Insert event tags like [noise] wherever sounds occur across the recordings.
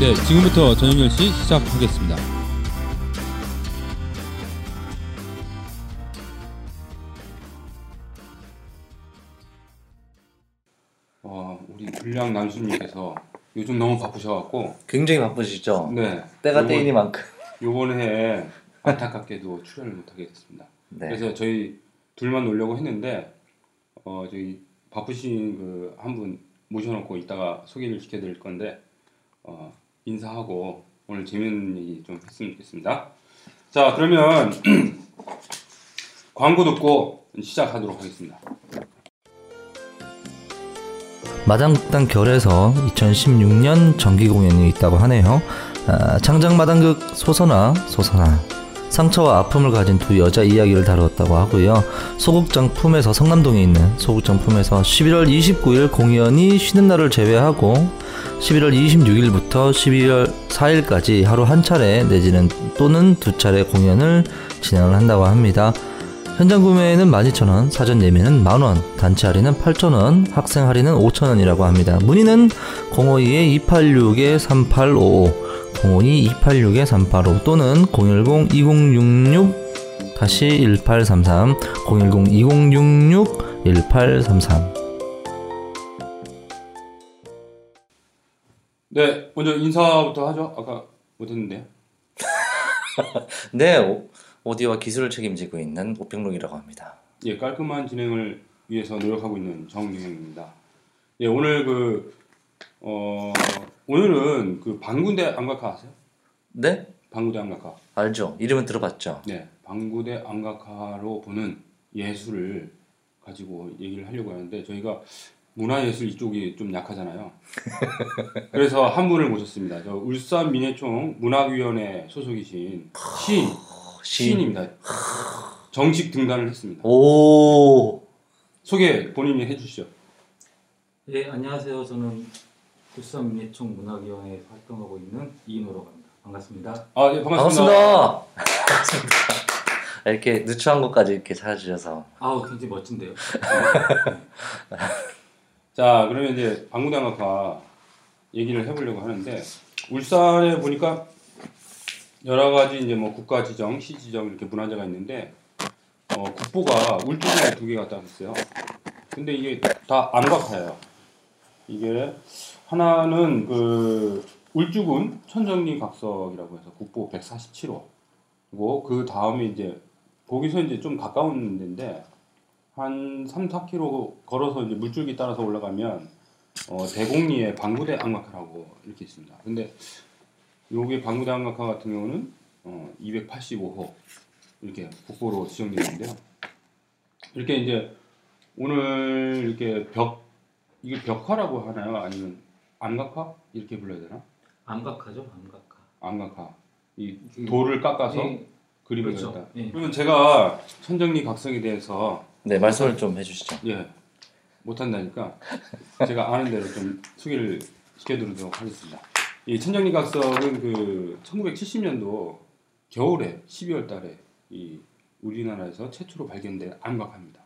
네, 지금부터 저녁 10시 시작하겠습니다. 어, 우리 불량 남수님께서 요즘 너무 바쁘셔갖고 굉장히 바쁘시죠? 네 때가 요번- 때이니만큼. 요번 해에 안타깝게도 [laughs] 출연을 못하게 됐습니다. 네. 그래서 저희 둘만 놀려고 했는데 어 저희 바쁘신 그 한 분 모셔놓고 이따가 소개를 시켜드릴 건데 어 인사하고 오늘 재밌는 얘기 좀 했으면 좋겠습니다. 자 그러면 [clears throat] 광고 듣고 시작하도록 하겠습니다. 마당극단 결에서 2016년 정기 공연이 있다고 하네요. 아, 창작 마당극 소선아 소선아 상처와 아픔을 가진 두 여자 이야기를 다루었다고 하고요. 소극장 품에서 성남동에 있는 소극장 품에서 11월 29일 공연이 쉬는 날을 제외하고 11월 26일부터 12월 4일까지 하루 한 차례 내지는 또는 두 차례 공연을 진행을 한다고 합니다. 현장 구매는 12,000원, 사전 예매는 만원, 단체 할인은 8,000원, 학생 할인은 5,000원이라고 합니다. 문의는 052-286-3855, 052-286-3855 또는 010-2066-1833, 010-2066-1833. 네 먼저 인사부터 하죠. 아까 못했는데요. [laughs] 네, 오- 오디오와 기술을 책임지고 있는 오평록이라고 합니다. 예, 깔끔한 진행을 위해서 노력하고 있는 정유행입니다. 예, 오늘 그, 어, 오늘은 그 방구대 안각화 아세요? 네? 방구대 안각화. 알죠? 이름은 들어봤죠? 네, 방구대 안각화로 보는 예술을 가지고 얘기를 하려고 하는데 저희가 문화예술 이쪽이 좀 약하잖아요. [laughs] 그래서 한 분을 모셨습니다. 저 울산 민예총 문학위원회 소속이신 시인, 시인입니다. 정식 등단을 했습니다. 오, 소개 본인이 해주시죠. 예, 안녕하세요. 저는 울산 민예총 문화위원회에서 활동하고 있는 이인호라고 합니다. 반갑습니다. 아, 예, 반갑습니다. 반갑습니다. [laughs] 이렇게 누추한 곳까지 이렇게 찾아주셔서 아우, 굉장히 멋진데요. [laughs] 자, 그러면 이제 방구당학과 얘기를 해보려고 하는데 울산에 보니까 여러 가지 이제 뭐 국가 지정, 시 지정 이렇게 문화재가 있는데 어, 국보가 울주군에 두 개가 딱 있어요. 근데 이게 다 안각화예요. 이게 하나는 그 울주군 천정리 각석이라고 해서 국보 147호. 그리고 그 다음에 이제 거기서 이제 좀 가까운 데인데 한 3, 4km 걸어서 이제 물줄기 따라서 올라가면 어, 대곡리에 방구대 안각화라고 이렇게 있습니다. 근데 여기 방구대 안각화 같은 경우는 어, 285호 이렇게 국보로 지정되어 있는데요. 이렇게 이제 오늘 이렇게 벽 이게 벽화라고 하나요? 아니면 안각화 이렇게 불러야 되나? 암각하죠, 암각하. 안각화 이 돌을 깎아서 예, 그림을 그렇죠. 그렸다. 예. 그러면 제가 천정리 각성에 대해서 네 말씀을 좀 해주시죠. 예 못한다니까 제가 아는 대로 좀 소개를 시켜드리도록 하겠습니다. 이 천정리 각석은 그 1970년도 겨울에 12월 달에 이 우리나라에서 최초로 발견된 암각화입니다.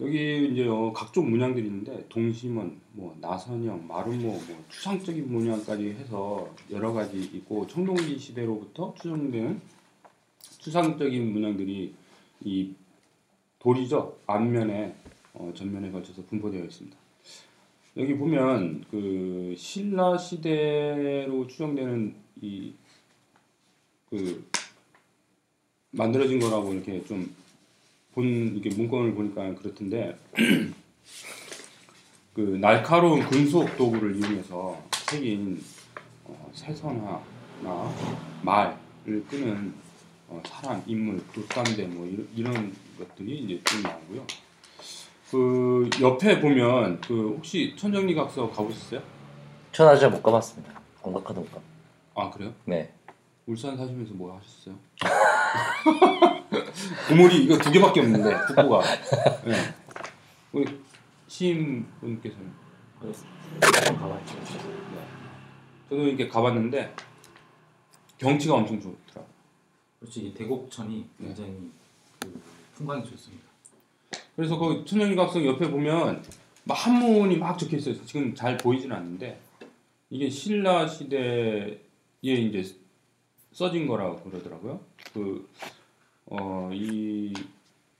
여기 이제 어, 각종 문양들이 있는데 동심원, 뭐 나선형, 마름모, 뭐 추상적인 문양까지 해서 여러 가지 있고 청동기 시대로부터 추정되는 추상적인 문양들이 이 돌이죠 앞면에 어, 전면에 걸쳐서 분포되어 있습니다. 여기 보면 그 신라 시대로 추정되는 이 그 만들어진 거라고 이렇게 좀 본 이게 문건을 보니까 그렇던데 [clears throat] 그 날카로운 금속 도구를 이용해서 새긴 어, 새선화나 말을 끄는 어, 사람, 인물, 돛담배 뭐 이런, 이런 것들이 이제 좀 나오고요. 그 옆에 보면 그 혹시 천정리 각서 가보셨어요? 전 아직 못 가봤습니다. 안각화도 못 가. 아 그래요? 네. 울산 사시면서 뭐 하셨어요? [laughs] 고물이 이거 두 개밖에 없는데 국보가. [laughs] 네. 우리 시인분께서는 가봤죠. 저도 이렇게 가봤는데 경치가 엄청 좋더라. 그렇지, 이 대곡천이 굉장히 그 풍광이 좋습니다. 그래서 그 천연이 각성 옆에 보면 막 한문이 막 적혀 있어요. 지금 잘 보이지는 않는데 이게 신라 시대에 이제 써진 거라고 그러더라고요. 그, 어, 이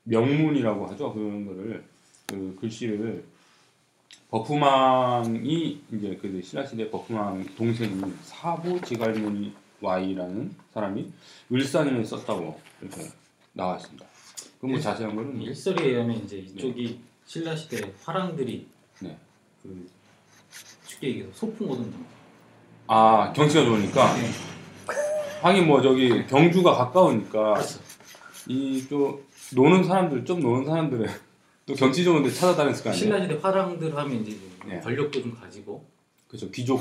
명문이라고 하죠. 그런 거를, 그 글씨를 버프망이 이제 그 신라 시대 버프망 동생이 사부 지갈문이 Y라는 사람이 을산인에 썼다고 이렇게 나와 있습니다. 그뭐 일- 자세한 거는 뭐- 일설에 의하면 이제 이쪽이 신라 시대 화랑들이 네. 그 쉽게 얘기해서 소풍 오던 중. 아 경치가 좋으니까 네. 하긴 뭐 저기 경주가 가까우니까 그렇죠. 이 좀 노는 사람들 좀 노는 사람들의 [laughs] 또 경치 좋은데 찾아다녔을 거 아니에요. 신라 시대 화랑들 하면 이제 네. 권력도 좀 가지고 그렇죠 귀족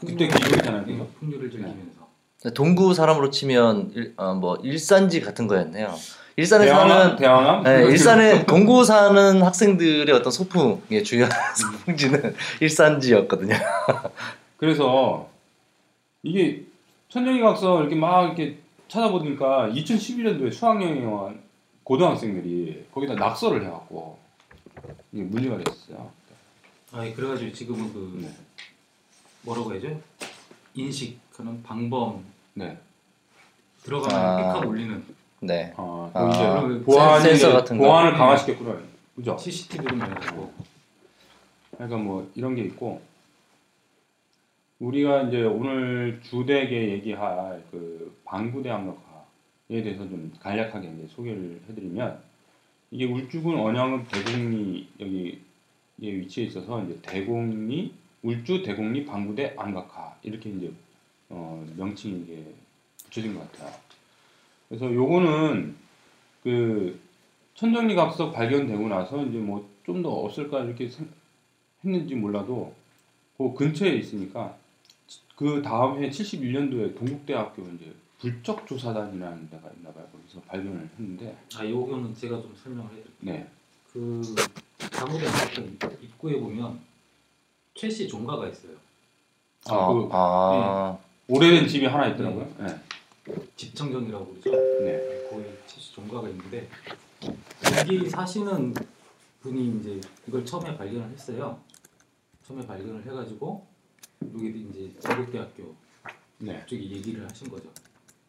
그때 귀족이잖아요. 네, 그죠? 풍류를 즐기면서 동구 사람으로 치면 일, 어, 뭐 일산지 같은 거였네요. 일산에 사는 대왕암 대왕암 네, [laughs] 일산에 동구 사는 학생들의 어떤 소풍의 주요한 [laughs] 소풍지는 일산지였거든요. 그래서 이게 천정희 각서 이렇게 막 이렇게 찾아보니까 2011년도에 수학여행에 온 고등학생들이 거기다 낙서를 해갖고 이게 문제가 됐어요. 아 그래가지고 지금은 그 네. 뭐라고 해야죠? 인식하는 방범 네. 들어가면 아. 픽하고 올리는 네. 아, 아, 그 이제 센- 보안이 센서 같은 거. 보안을 네. 강화시켰구나. 그죠? CCTV로 만들고 그러니까 뭐 이런 게 있고 우리가 이제 오늘 주되게 얘기할 그 방구대항력화에 대해서 좀 간략하게 이제 소개를 해드리면 이게 울주군 언양읍 대곡리 여기 에 위치해 있어서 이제 대곡리 울주 대곡리 방구대 안각화 이렇게 이제 어, 명칭이 이게 붙여진 것 같아요. 그래서 요거는 그 천정리 각석 발견되고 나서 이제 뭐 좀 더 없을까 이렇게 생- 했는지 몰라도 그 근처에 있으니까 그 다음 해 71년도에 동국대학교 이제 불적 조사단이라는 데가 있나 봐요. 거기서 발견을 했는데 아 요거는 제가 좀 설명을 해드릴게요. 네. 그 학교 입구에 보면 최씨 종가가 있어요. 아, 아, 그 아, 오래된 집이 하나 있더라고요. 네. 집청정이라고 그러죠. 네. 거기 최씨 종가가 있는데 여기 사시는 분이 이제 이걸 처음에 발견을 했어요. 처음에 발견을 해가지고 여기 이제 제국대학교 네. 쪽에 얘기를 하신 거죠.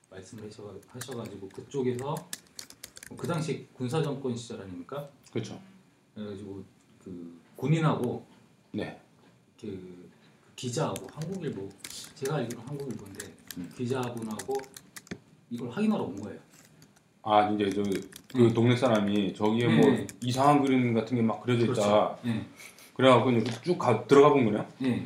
말씀을 하셔, 하셔가 지고 그쪽에서 그 당시 군사 정권 시절 아닙니까? 그렇죠. 그래가지고 그 군인하고 네. 그 기자하고 한국일보 제가 알기로는 한국일보인데 음. 기자분하고 이걸 확인하러 온 거예요. 아 이제 저그 네. 동네 사람이 저기에 네. 뭐 이상한 그림 같은 게 막 그려져 있다. 그렇죠. 네. 그래갖고 이제 쭉 가, 들어가 본 거네요. 네.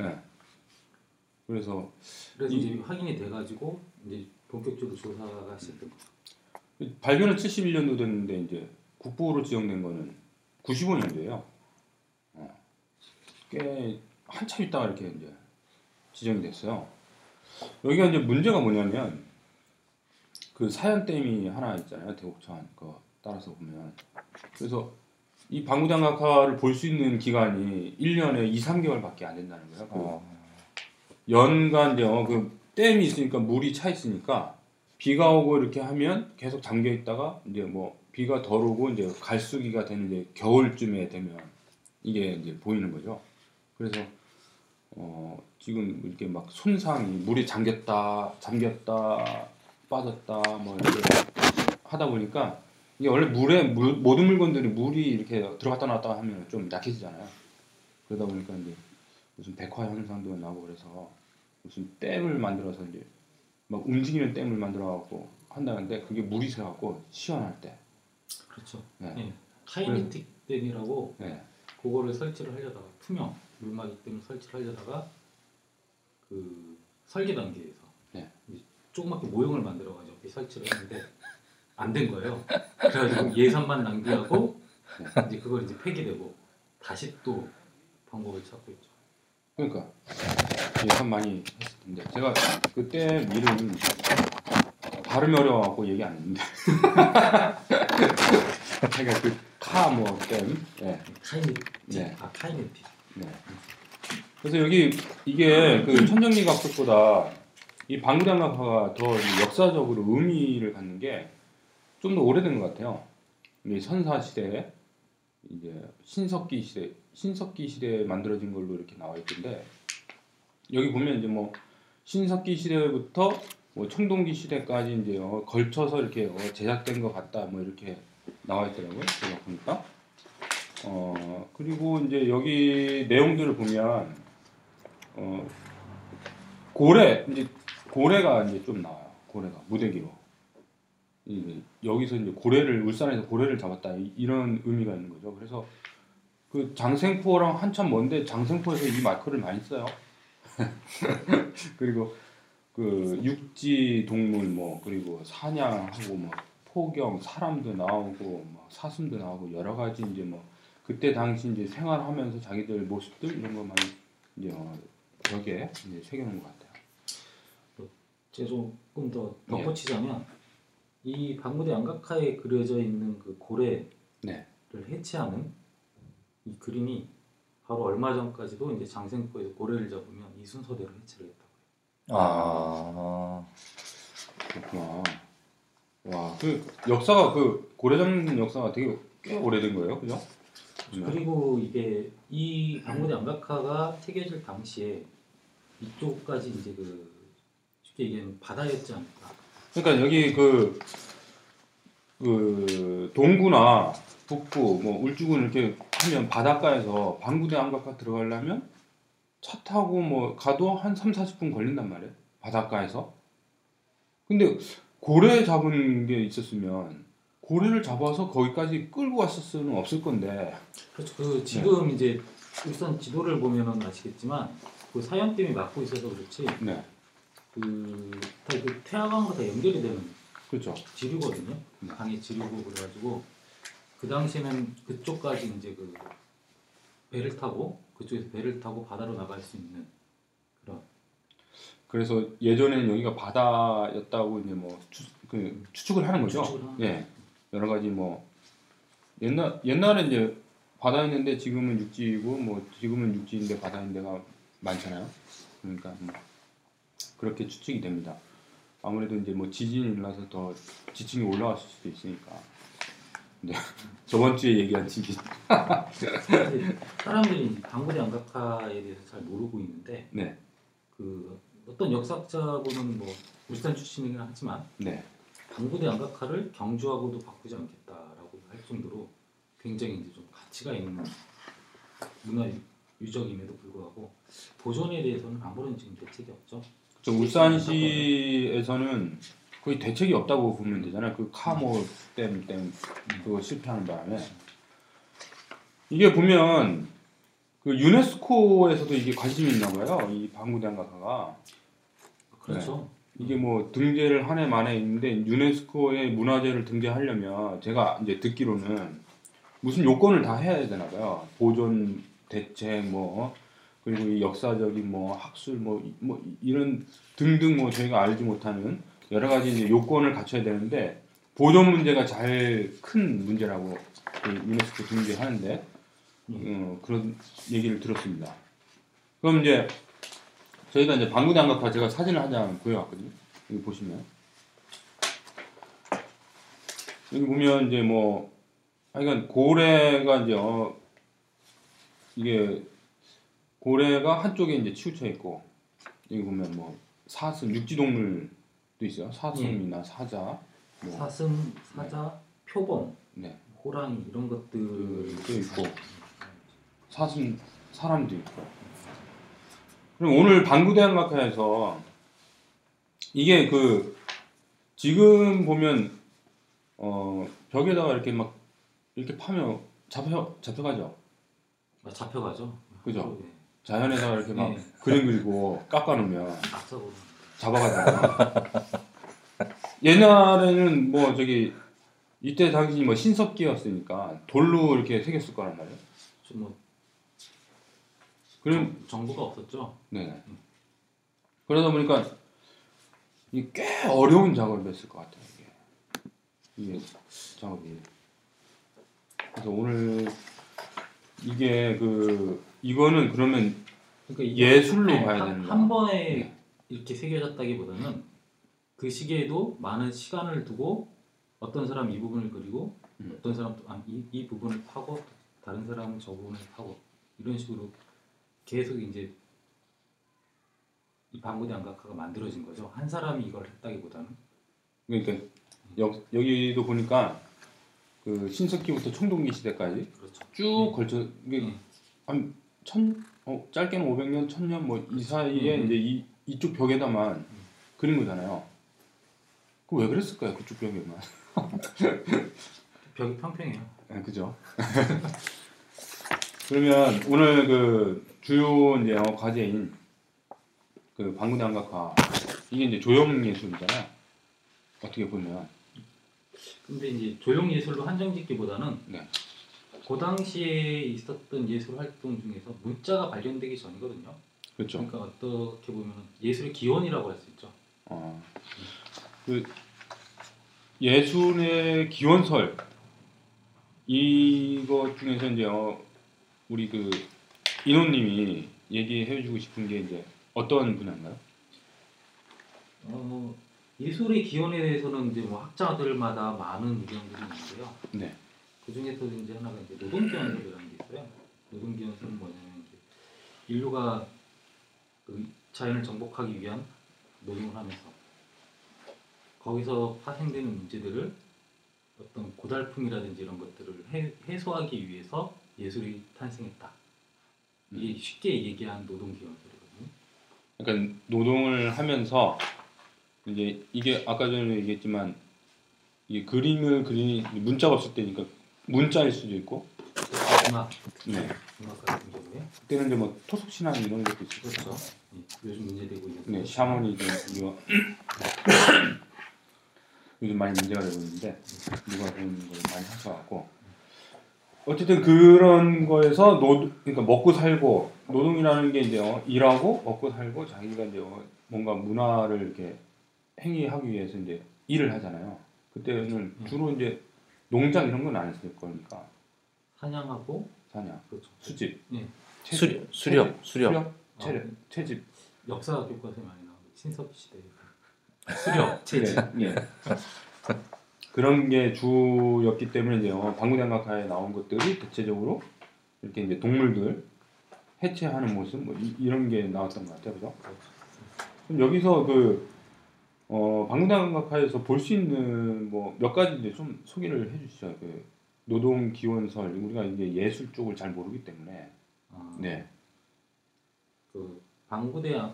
네. 그래서 그래서 이- 이제 확인이 돼가지고 이제 본격적으로 조사가 시작된 거죠. 발견은 71년도 됐는데 이제 국보로 지정된 거는 95년도예요. 어. 꽤 한참 있다가 이렇게 이제 지정이 됐어요. 여기가 이제 문제가 뭐냐면 그 사연댐이 하나 있잖아요. 대곡천 그 따라서 보면 그래서 이 방구장각화를 볼 수 있는 기간이 1년에 2, 3개월밖에 안 된다는 거예요. 그 어, 연간 그 댐이 있으니까 물이 차 있으니까 비가 오고 이렇게 하면 계속 잠겨 있다가 이제 뭐 비가 덜 오고 이제 갈수기가 되는 이제 겨울쯤에 되면 이게 이제 보이는 거죠. 그래서 어 지금 이렇게 막 손상이 물이 잠겼다 잠겼다 빠졌다 뭐 이렇게 하다 보니까 이게 원래 물에 물, 모든 물건들이 물이 이렇게 들어갔다 나왔다 하면 좀 약해지잖아요. 그러다 보니까 이제 무슨 백화 현상도 나고 그래서 무슨 댐을 만들어서 이제 막 움직이는 댐을 만들어 갖고 한다는데 그게 물이 새 갖고 시원할 때. 그렇죠. 네. 네. 카이네틱 댐이라고 네. 그거를 설치를 하려다가 투명 물막이 때문에 설치를 하려다가 그 설계 단계에서 네. 조그맣게 모형을 만들어 가지고 이렇게 설치를 했는데 안 된 거예요. 그래가지고 예산만 낭비하고 네. 이제 그걸 이제 폐기되고 다시 또 방법을 찾고 있죠. 그러니까 예산 많이 했을 텐데 제가 그때 이름 발음이 어려워 갖고 얘기 안 했는데. 그러니까 그카뭐댐 네. 카이네틱, 네. 아 카이네틱. 네. 그래서 여기 이게 그 천정리 각석보다 이 방구장각화가 더 역사적으로 의미를 갖는 게 좀 더 오래된 것 같아요. 이 선사 시대 이제 신석기 시대 신석기 시대에 만들어진 걸로 이렇게 나와 있던데 여기 보면 이제 뭐 신석기 시대부터 뭐 청동기 시대까지 이제 어, 걸쳐서 이렇게 어, 제작된 것 같다 뭐 이렇게 나와 있더라고요. 제가 보니까. 어 그리고 이제 여기 내용들을 보면 어 고래 이제 고래가 이제 좀 나와요. 고래가 무대기로. 이제 여기서 이제 고래를 울산에서 고래를 잡았다 이- 이런 의미가 있는 거죠. 그래서 그 장생포랑 한참 먼데 장생포에서 이 마크를 많이 써요. [laughs] 그리고 그 육지 동물 뭐 그리고 사냥하고 뭐 포경 사람도 나오고 뭐 사슴도 나오고 여러 가지 이제 뭐 그때 당시 이제 생활하면서 자기들 모습들 이런 거 많이 이제 어, 벽에 이제 새겨놓은 것 같아요. 조금 더 네. 덧붙이자면 이 박무대 양각하에 그려져 있는 그 고래를 네. 해체하는 이 그림이 바로 얼마 전까지도 이제 장생포에서 고래를 잡으면 이 순서대로 해체를 했다고. 아, 그렇구나. 와, 그 역사가 그 고래 잡는 역사가 되게 꽤 오래된 거예요, 그죠? 네. 그리고 이게 이 박무대 양각화가 새겨질 당시에 이쪽까지 이제 그 쉽게 얘기하면 바다였지 않을까. 그러니까 여기 그, 그 동구나 북부, 뭐 울주군 이렇게 하면 바닷가에서 방구대 안각화 들어가려면 차 타고 뭐 가도 한 3, 40분 걸린단 말이에요. 바닷가에서. 근데 고래 잡은 게 있었으면 고래를 잡아서 거기까지 끌고 왔을 수는 없을 건데. 그렇죠. 그 지금 이제 울산 지도를 보면은 아시겠지만 그 사연댐이 막고 있어서 그렇지 네. 그 다 그 태화강과 다 연결이 되는 그렇죠. 지류거든요. 네. 강의 지류고 그래가지고 그 당시에는 그쪽까지 이제 그 배를 타고 그쪽에서 배를 타고 바다로 나갈 수 있는 그런 그래서 예전에는 여기가 바다였다고 이제 뭐 추, 그 추측을 하는 거죠. 추측을 하는 예. 여러 가지 뭐 옛날 옛날에 이제 바다였는데 지금은 육지이고 뭐 지금은 육지인데 바다인 데가 많잖아요. 그러니까 뭐 그렇게 추측이 됩니다. 아무래도 이제 뭐 지진이 일어나서 더 지층이 올라갔을 수도 있으니까. 네. [laughs] 저번 주에 얘기한. 근데 사람들이 방구대 양각화에 대해서 잘 모르고 있는데 네. 그 어떤 역사학자분은 뭐 울산 출신이긴 하지만 네. 방구대 양각화를 경주하고도 바꾸지 않겠다라고 할 정도로 굉장히 이제 좀 가치가 있는 문화 유적임에도 불구하고 보존에 대해서는 아무런 지금 대책이 없죠. 저 울산시에서는 거의 대책이 없다고 보면 되잖아요. 그 카모 댐 댐 그거 실패하는 바람에 이게 보면 그 유네스코에서도 이게 관심이 있나 봐요. 이 방구대왕가가 그렇죠. 이게 뭐 등재를 한 해 만에 있는데 유네스코의 문화재를 등재하려면 제가 이제 듣기로는 무슨 요건을 다 해야 되나 봐요. 보존 대책 뭐 그리고 이 역사적인 뭐 학술 뭐, 이- 뭐 이런 등등 뭐 저희가 알지 못하는 여러 가지 요건을 갖춰야 되는데 보존 문제가 제일 큰 문제라고 그 유네스코 등재하는데 어, 그런 얘기를 들었습니다. 그럼 이제 저희가 이제 안각화 제가 사진을 한장 구해왔거든요. 여기 보시면 여기 보면 이제 뭐 하여간 고래가 이제 어 이게 고래가 한쪽에 이제 치우쳐 있고 여기 보면 뭐 사슴 육지 동물도 있어요. 사슴이나 사자 뭐 사슴, 사자, 표범, 네. 호랑이 이런 것들 또 있고 사슴 사람도 있고 그럼 오늘 방구대학학회에서 이게 그 지금 보면 어 벽에다가 이렇게 막 이렇게 파면 잡혀 잡혀가죠 아, 잡혀가죠. 그죠? 네. 자연에다가 이렇게 막 네. 그림 그리고 깎아놓으면 낙서보는 잡아가잖아 옛날에는 뭐 저기 이때 당시 뭐 신석기였으니까 돌로 이렇게 새겼을 거란 말이에요 좀뭐 그럼 정보가 없었죠. 네. 그러다 보니까 이게 꽤 어려운 작업을 했을 것 같아요. 이게, 이게 작업이. 그래서 오늘 이게 그 이거는 그러면 그러니까 예술로 한- 봐야 한- 되는가? 한 번에 네. 이렇게 새겨졌다기보다는 그 시기에도 많은 시간을 두고 어떤 사람 이 부분을 그리고 음. 어떤 사람 또 아, 이, 이 부분을 파고 다른 사람은 저 부분을 파고 이런 식으로 계속 이제 이 방구대 안각화가 만들어진 거죠. 한 사람이 이걸 했다기보다는 그러니까 여, 여기도 보니까 그 신석기부터 청동기 시대까지 그렇죠. 쭉 걸쳐 이게 음. 한천 어, 짧게는 500년, 1000년 뭐 이 사이에 음. 이제 이 이쪽 벽에다만 그린 거잖아요. 그 왜 그랬을까요? 그쪽 벽에만. [laughs] 벽이 평평해요. 네, 그죠. [laughs] 그러면 오늘 그 주요 이제 영어 과제인 그 방구대 안각화 이게 이제 조형 예술이잖아요. 어떻게 보면 근데 이제 조형 예술로 한정짓기보다는 네. 그 당시에 있었던 예술 활동 중에서 문자가 발견되기 전이거든요. 그렇죠. 그러니까 어떻게 보면 예술의 기원이라고 할 수 있죠. 어, 그 예술의 기원설 이것 중에서 이제 어, 우리 그 인호님이 얘기해주고 싶은 게 이제 어떤 분야인가요? 어, 예술의 기원에 대해서는 이제 뭐 학자들마다 많은 의견들이 있는데요. 네. 그 중에서 이제 하나가 이제 노동 기원설이라는 게 있어요. 노동 기원설은 뭐냐면 이제 인류가 그 자연을 정복하기 위한 노동을 하면서 거기서 파생되는 문제들을 어떤 고달픔이라든지 이런 것들을 해, 해소하기 위해서 예술이 탄생했다. 이게 쉽게 얘기한 노동 기원설이거든요. 그러니까 노동을 하면서 이제 이게 아까 전에 얘기했지만 이게 그림을 그리니 문자가 없을 때니까 문자일 수도 있고 음악, 네. 음악 같은 경우에 그때는 이제 뭐 토속 신앙 이런 것도 있을 그렇죠. 예, 요즘 문제되고 있는 네, 샤머니즘 이거 [coughs] 요즘 많이 문제가 되고 있는데 누가 그런 걸 많이 하셔갖고 어쨌든 그런 거에서 노 그러니까 먹고 살고 노동이라는 게 이제 어, 일하고 먹고 살고 자기가 이제 어, 뭔가 문화를 이렇게 행위하기 위해서 이제 일을 하잖아요. 그때는 음. 주로 이제 농장 이런 건 안 했을 거니까 사냥하고 사냥, 그렇죠. 수집, 예. 채집, 수렵, 수렵, 수렵. 수렵, 채, 어, 채집, 역사 교과서에 많이 나오는 신석 시대 수렵 채집 예. 예. 그런 게 주였기 때문에 이제 어, 방구장각화에 나온 것들이 대체적으로 이렇게 이제 동물들 해체하는 모습 뭐 이, 런게 나왔던 것 같아요, 그죠? 그럼 여기서 그 어, 방구장각화에서 볼 수 있는 뭐 몇 가지 이제 좀 소개를 해주시죠. 그 노동 기원설 우리가 이제 예술 쪽을 잘 모르기 때문에 아, 네, 그 방구대 암-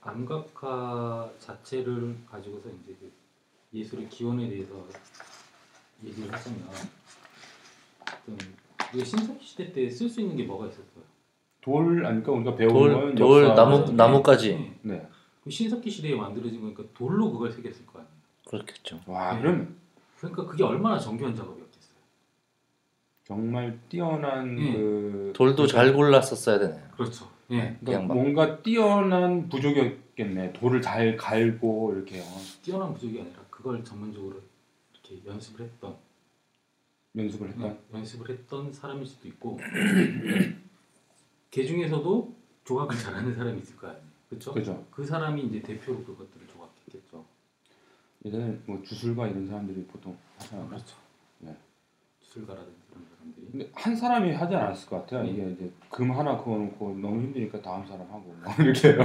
암각화 자체를 가지고서 이제 그 예술의 기원에 대해서 얘기를 하자면 우리가 신석 시대 때 쓸 수 있는 게 뭐가 있었어요? 돌 아니까 우리가 배운 돌, 건 돌, 역사- 나무, 나무까지. 네. 네, 그 신석기 시대에 만들어진 거니까 돌로 그걸 새겼을 거 아니에요. 그렇겠죠. 와 네. 그럼 그러니까 그게 얼마나 정교한 작업이었겠어요. 정말 뛰어난 음. 그 돌도 잘 골랐었어야 되네요. 그렇죠. 예. 그러니까 양반. 뭔가 뛰어난 부족이었겠네. 돌을 잘 갈고 이렇게 어, 뛰어난 부족이 아니라 그걸 전문적으로 이렇게 연습을 했던 연습을 했다. 네, 연습을 했던 사람일 수도 있고 그 중에서도 조각을 잘하는 사람이 있을 거 아니에요. 그렇죠? 그죠. 그 사람이 이제 대표로 그것들을 조각했겠죠. 예전에 뭐 주술가 이런 사람들이 보통 하잖아요. 그렇죠. 네. 술가라든지 이런 사람들이 근데 한 사람이 하지 않았을 것 같아요. 네. 이게 이제 금 하나 그어놓고 너무 힘드니까 다음 사람 하고 뭐 [laughs] 이렇게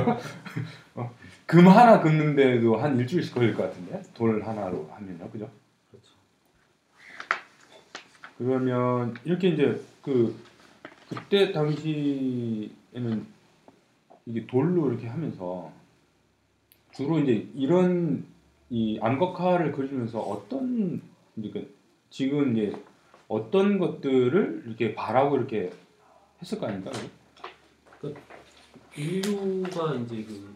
어, 금 하나 긋는데도 한 일주일씩 걸릴 것 같은데 돌 하나로 하면요, 그죠? 그렇죠. 그러면 이렇게 이제 그 그때 당시에는 이게 돌로 이렇게 하면서 주로 이제 이런 이 암각화를 그리면서 어떤 이제 그 지금 이제 어떤 것들을 이렇게 바라고 이렇게 했을 거 아닙니까? 인류가 이제 그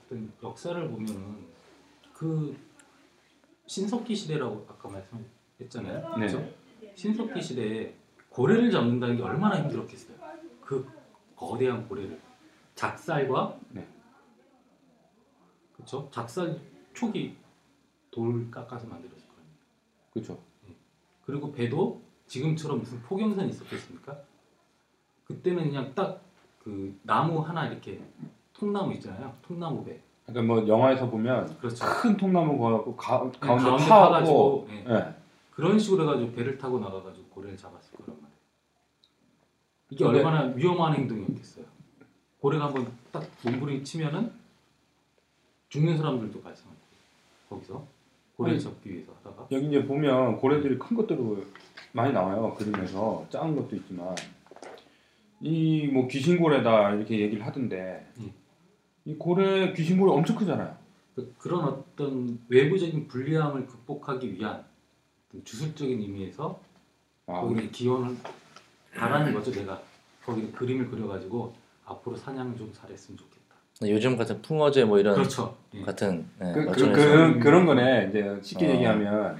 어떤 역사를 보면은 그 신석기 시대라고 아까 말씀했잖아요. 네. 그렇죠? 신석기 시대에 고래를 잡는다는 게 얼마나 힘들었겠어요. 그 거대한 고래를 작살과 네. 그렇죠. 작살 촉이 돌 깎아서 만들었을 거예요. 그렇죠. 그리고 배도 지금처럼 무슨 포경선이 있었겠습니까? 그때는 그냥 딱 그 나무 하나 이렇게 통나무 있잖아요. 통나무 배. 그러니까 뭐 영화에서 보면 그렇죠. 큰 통나무 거갖고 가, 가운데, 파가지고, 예. 예. 그런 식으로 해가지고 배를 타고 나가가지고 고래를 잡았을 거란 말이에요. 이게 근데- 얼마나 위험한 행동이었겠어요. 고래가 한번 딱 몸부림 치면은 죽는 사람들도 발생하고 거기서 고래 아니, 잡기 위해서 하다가 여기 이제 보면 고래들이 큰 것들로 많이 나와요 그림에서 작은 것도 있지만 이 뭐 귀신고래다 이렇게 얘기를 하던데 예. 이 고래 귀신고래 엄청 크잖아요. 그- 그런 어떤 외부적인 불리함을 극복하기 위한 주술적인 의미에서 아, 거기에 기원을 바라는 거죠 내가 거기 그림을 그려가지고 앞으로 사냥 좀 잘했으면 좋겠다. 요즘 같은 풍어제 뭐 이런 그렇죠. 예. 같은 예, 그, 그, 어쩌면서 그, 그 런 거네. 이제 쉽게 어. 얘기하면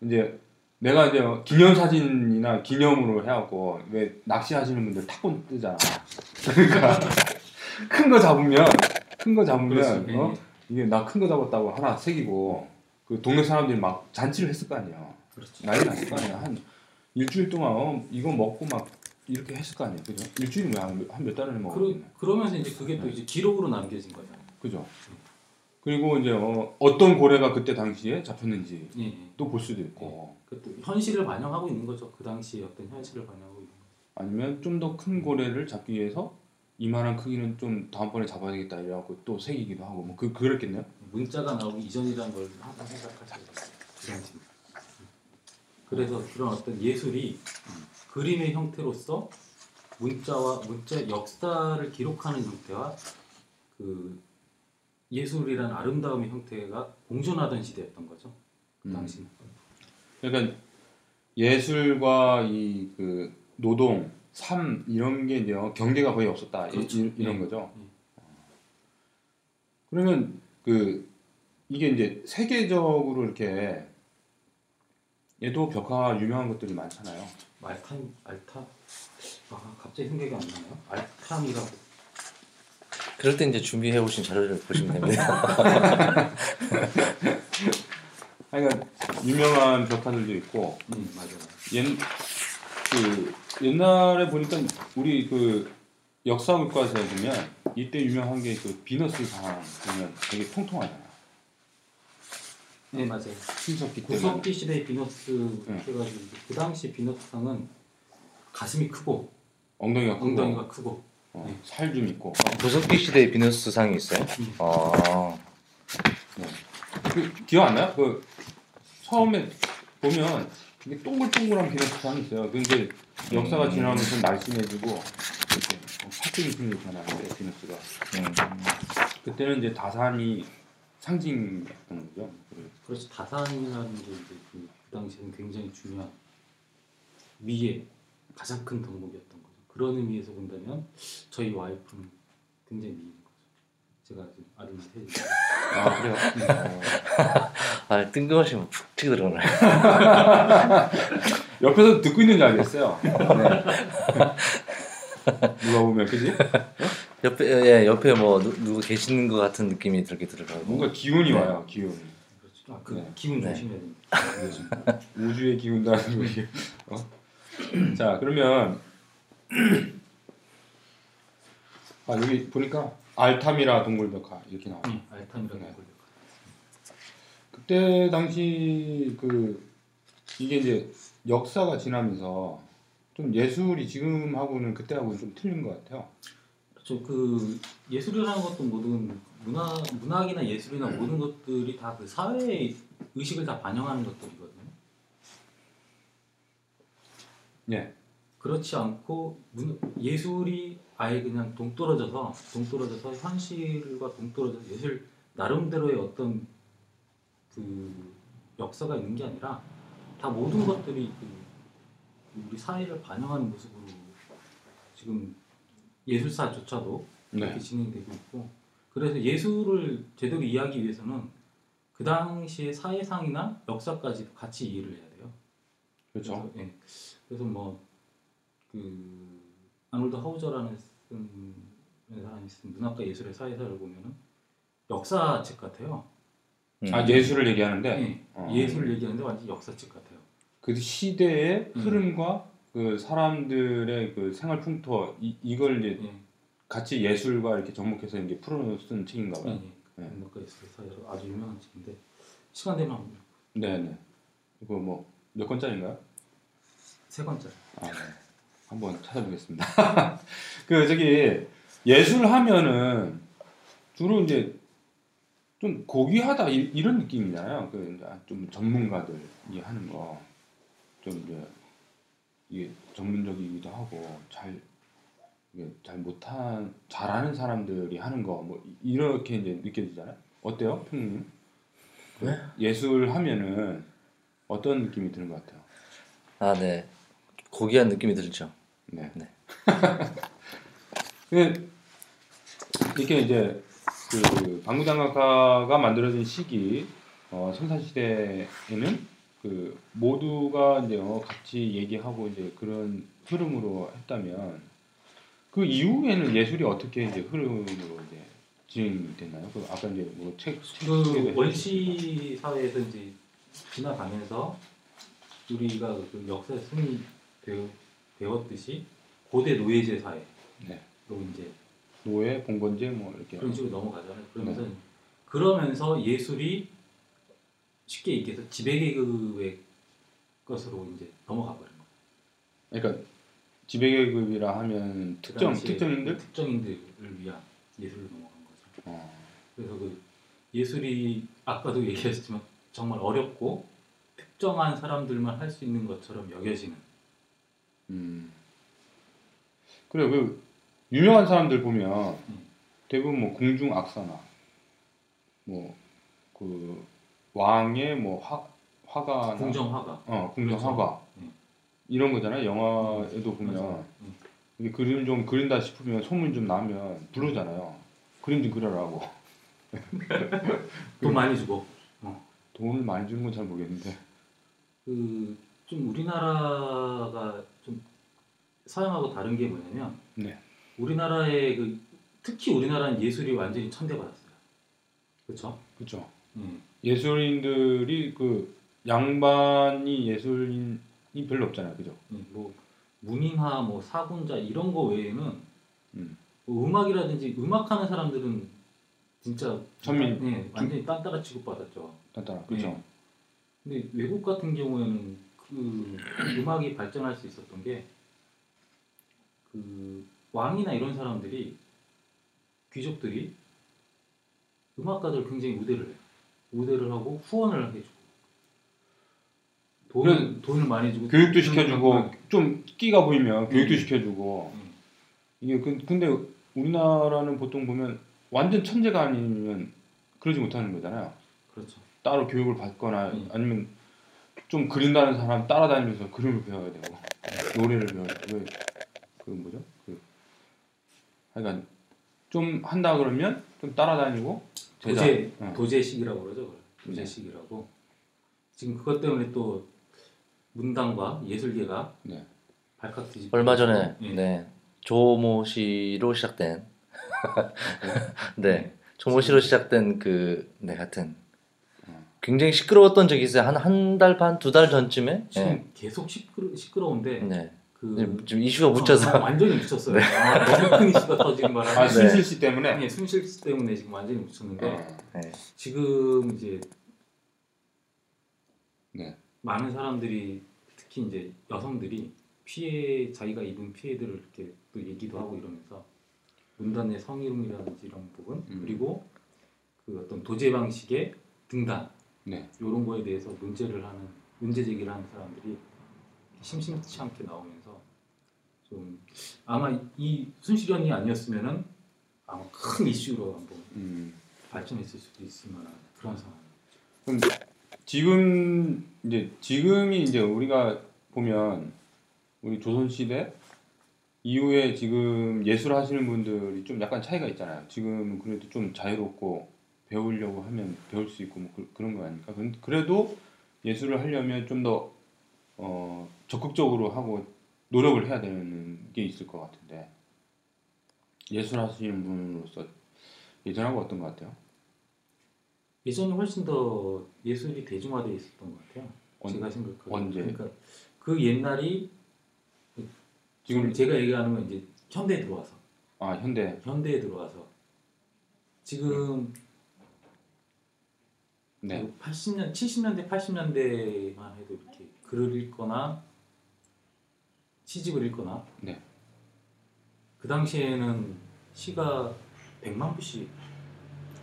이제 내가 이제 기념 사진이나 기념으로 해갖고 왜 낚시하시는 분들 탁본 뜨잖아. 그러니까 [laughs] 큰 거 잡으면 큰 거 잡으면 그렇죠. 예. 어? 이게 나 큰 거 잡았다고 하나 새기고 그 동네 사람들이 막 잔치를 했을 거 아니야. 그렇죠. 난리 났을 거 아니야. 한 일주일 동안 어, 이거 먹고 막 이렇게 했을 거 아니야. 그죠? 일주일이 한몇 달을 그러, 먹었네. 그러면서 이제 그게 또 이제 기록으로 남겨진 거잖아요. 그죠? 그리고 이제 어, 어떤 고래가 그때 당시에 잡혔는지 예, 예. 또볼 수도 있고 그것도 현실을 반영하고 있는 거죠. 그 당시의 어떤 현실을 반영하고 있는 거죠. 아니면 좀 더 큰 고래를 잡기 위해서 이만한 크기는 좀 다음번에 잡아야 되겠다 이래갖고 또 새기기도 하고 뭐 그 그랬겠네요. 문자가 나오기 이전이라는 걸 항상 생각하셔야 돼요. 그. 그래서 그런 어떤 예술이 그림의 형태로서 문자와 문자 역사를 기록하는 형태와 그 예술이라는 아름다움의 형태가 공존하던 시대였던 거죠. 그 음. 당시는. 그러니까 예술과 이 그 노동, 삶 이런 게 이제 경계가 거의 없었다 이- 그렇죠. 이, 런 예. 거죠. 예. 그러면 그 이게 이제 세계적으로 이렇게 얘도 벽화 유명한 것들이 많잖아요. 말탄 알타 아 갑자기 생각이 안 나네요. 알탐이라고 그럴 때 이제 준비해 오신 자료를 보시면 됩니다. [laughs] 그러니까 유명한 벽화들도 있고 음 맞아요. 옛, 그 옛날에 보니까 우리 그 역사 교과서에 보면 이때 유명한 게 그 비너스 상 보면 되게 통통하잖아. 네 맞아요. 신석기 때문에. 구석기 시대의 비너스 네. 해가지고 그 당시 비너스 상은 가슴이 크고 엉덩이가 크고 엉덩이가 크고 어, 살좀 있고. 도석기 시대의 비너스 상이 있어요? 음. 아, 그 기억 안 나요? 그 처음에 보면 이게 동글동글한 비너스 상이 있어요. 근데 역사가 음. 지나면서 날씬해지고 이렇게 팔뚝이 이렇게 변하는데 비너스가 음. 그때는 이제 다산이 상징했던 거죠. 그래서 그렇지 다산이라는 게 이제 그, 그 당시에는 굉장히 중요한 미의 가장 큰 덕목이었던 거죠. 그런 의미에서 본다면 저희 와이프는 굉장히 미인 거죠. 제가 지금 아름이 세아 그래요. 아 뜬금없이 푹 튀고 들어오네. [laughs] 옆에서 듣고 있는 줄 알겠어요. 네. 누가 보면 그지? 옆에 예 옆에 뭐 누, 누구 계시는 것 같은 느낌이 들게 들어가고. 뭔가 기운이 네. 와요. 기운. 그렇죠. 아, 그 네. 기분 네. 조심해야 됩니다. 우주의 기운다는 것이. 어? 자 그러면 아 여기 보니까 알타미라 동굴벽화 이렇게 나와요. 네, 알탄이라고 네. 네. 그때 당시 그 이게 이제 역사가 지나면서 좀 예술이 지금하고는 그때하고는 좀 틀린 것 같아요. 그렇죠. 그 예술이라는 것도 모든 문화 문학이나 예술이나 네. 모든 것들이 다 그 사회의 의식을 다 반영하는 것들이거든요. 예. 그렇지 않고 문, 예술이 아예 그냥 동떨어져서 동떨어져서 현실과 동떨어져서 예술 나름대로의 어떤 그 역사가 있는 게 아니라 다 모든 것들이 그 우리 사회를 반영하는 모습으로 지금 예술사조차도 네. 이렇게 진행되고 있고 그래서 예술을 제대로 이해하기 위해서는 그 당시의 사회상이나 역사까지 같이 이해를 해야 돼요. 그렇죠. 그래서, 예. 그래서 뭐 그 아놀드 하우저라는 쓴 사람이 쓴 문학과 예술의 사회사를 보면은 역사책 같아요. 음. 아 예술을 얘기하는데 예. 어. 예술을 얘기하는데 완전 역사책 같아요. 그 시대의 음. 흐름과 그 사람들의 그 생활 풍토 이, 이걸 이제 예. 같이 예술과 이렇게 접목해서 이제 풀어 쓴 책인가 예. 봐요. 예. 네. 문학과 예술의 사회사 아주 유명한 책인데 시간 되면 한번 읽어요. 네, 네. 이거 뭐 몇 권짜리인가요? 세 번째. 아, 네. 한번 찾아보겠습니다. [laughs] 그 저기 예술 하면은 주로 이제 좀 고귀하다 이, 이런 느낌이잖아요. 그 이제 좀 전문가들이 하는 거 좀 이제 이게 전문적이기도 하고 잘 이게 잘 못한 잘하는 사람들이 하는 거 뭐 이렇게 이제 느껴지잖아요. 어때요, 평님? 네? 예술 하면은 어떤 느낌이 드는 것 같아요? 아, 네. 고귀한 느낌이 들죠. 네. 네. [laughs] 그 이렇게 이제 그 방구장학과가 만들어진 시기 어, 선사 시대에는 그 모두가 이제 어, 같이 얘기하고 이제 그런 흐름으로 했다면 그 이후에는 예술이 어떻게 이제 흐름으로 이제 진행됐나요? 그 아까 이제 뭐책 그 원시 사회에서 이제 지나가면서 우리가 그 역사에 흔히 배웠듯이 고대 노예제 사회로 네. 이제 노예, 봉건제 뭐 이렇게 그런 식으로 넘어가잖아요. 그러면서 네. 그러면서 예술이 쉽게 얘기해서 지배계급의 것으로 이제 넘어가 버린 거예요. 그러니까 지배계급이라 하면 그 특정 특정인들 특정인들을 위한 예술로 넘어간 거죠. 어, 그래서 그 예술이 아까도 [laughs] 얘기했지만 정말 어렵고 특정한 사람들만 할 수 있는 것처럼 여겨지는 음. 그래 그 유명한 사람들 보면 음. 대부분 뭐 궁중 악사나 뭐 그 왕의 뭐 화, 화가나 궁정화가 어 궁정 그렇죠. 화가 네. 이런 거잖아요 영화에도 보면. 음. 이게 그림 좀 그린다 싶으면 소문 좀 나면 부르잖아요 그림 좀 그려라고 [laughs] 돈 많이 주고 돈을 많이 주는 건 잘 모르겠는데 그 좀 우리나라가 좀 서양하고 다른 게 뭐냐면 네. 우리나라의 그 특히 우리나라는 예술이 완전히 천대받았어요. 그렇죠? 그렇죠 음. 예술인들이 그 양반이 예술인이 별로 없잖아요 그죠 음, 뭐 문인화, 뭐 사군자 이런 거 외에는 음. 뭐 음악이라든지 음악하는 사람들은 진짜 천민. 네, 완전히 딴따라 취급받았죠. 단단하 그렇죠 네. 근데 외국 같은 경우에는 그 음악이 발전할 수 있었던 게 그 왕이나 이런 사람들이 귀족들이 음악가들 굉장히 우대를 해요. 우대를 하고 후원을 해주고 돈을 그런 돈을 많이 주고 교육도 시켜주고 거- 좀 끼가 보이면 교육도 음. 시켜주고 음. 이게 그, 근데 우리나라는 보통 보면 완전 천재가 아니면 그러지 못하는 거잖아요. 그렇죠. 따로 교육을 받거나 음. 아니면 좀 그린다는 사람 따라다니면서 그림을 배워야 되고 노래를 배워야 되고 그 뭐죠? 그 하여간 좀 한다 그러면 좀 따라다니고 제자. 도제 어. 도제식이라고 그러죠. 네. 도제식이라고. 지금 그것 때문에 또 문당과 예술계가 네. 발칵 뒤집. 얼마 전에 예. 네. 조모 씨로 시작된 [laughs] 네. 조모 씨로 시작된 그 네, 하여튼 어. 굉장히 시끄러웠던 적이 있어요. 한 한 달 반, 두 달 전쯤에. 지금 네. 계속 시끄러 시끄러운데 네. 그 지금 이슈가 묻혀서 아, 완전히 묻혔어요. 아, 너무 큰 이슈가 터지는 바람에 아 네. 순실 씨 때문에. 아니, 순실 씨 때문에 지금 완전히 묻혔는데 어. 네. 지금 이제 네. 많은 사람들이 특히 이제 여성들이 피해 자기가 입은 피해들을 이렇게 또 얘기도 하고 이러면서 문단의 성희롱이라든지 이런 부분 음. 그리고 그 어떤 도제 방식의 등단 네. 이런 거에 대해서 문제를 하는 문제 제기를 하는 사람들이 심심치 않게 나오면서 좀 아마 이 순실현이 아니었으면은 아마 큰 이슈로 한번 음. 발전했을 수도 있을 만한 그런 상황. 그럼 지금 이제 지금이 이제 우리가 보면 우리 조선 시대 이후에 지금 예술 하시는 분들이 좀 약간 차이가 있잖아요. 지금은 그래도 좀 자유롭고 배우려고 하면 배울 수 있고 뭐 그, 런거 아닙니까? 근- 그래도 예술을 하려면 좀 더 어, 적극적으로 하고 노력을 해야 되는 게 있을 것 같은데 예술 하시는 분으로서 예전하고 어떤 것 같아요? 예전이 훨씬 더 예술이 대중화되어 있었던 것 같아요. 언- 제가 생각하기에. 언제? 그러니까 그 옛날이 지금 제가 얘기하는 건 이제 현대에 들어와서 아 현대 현대에 들어와서 지금 네 80년 70년대 80년대만 해도 이렇게 글을 읽거나 시집을 읽거나 네. 그 당시에는 시가 100만 부씩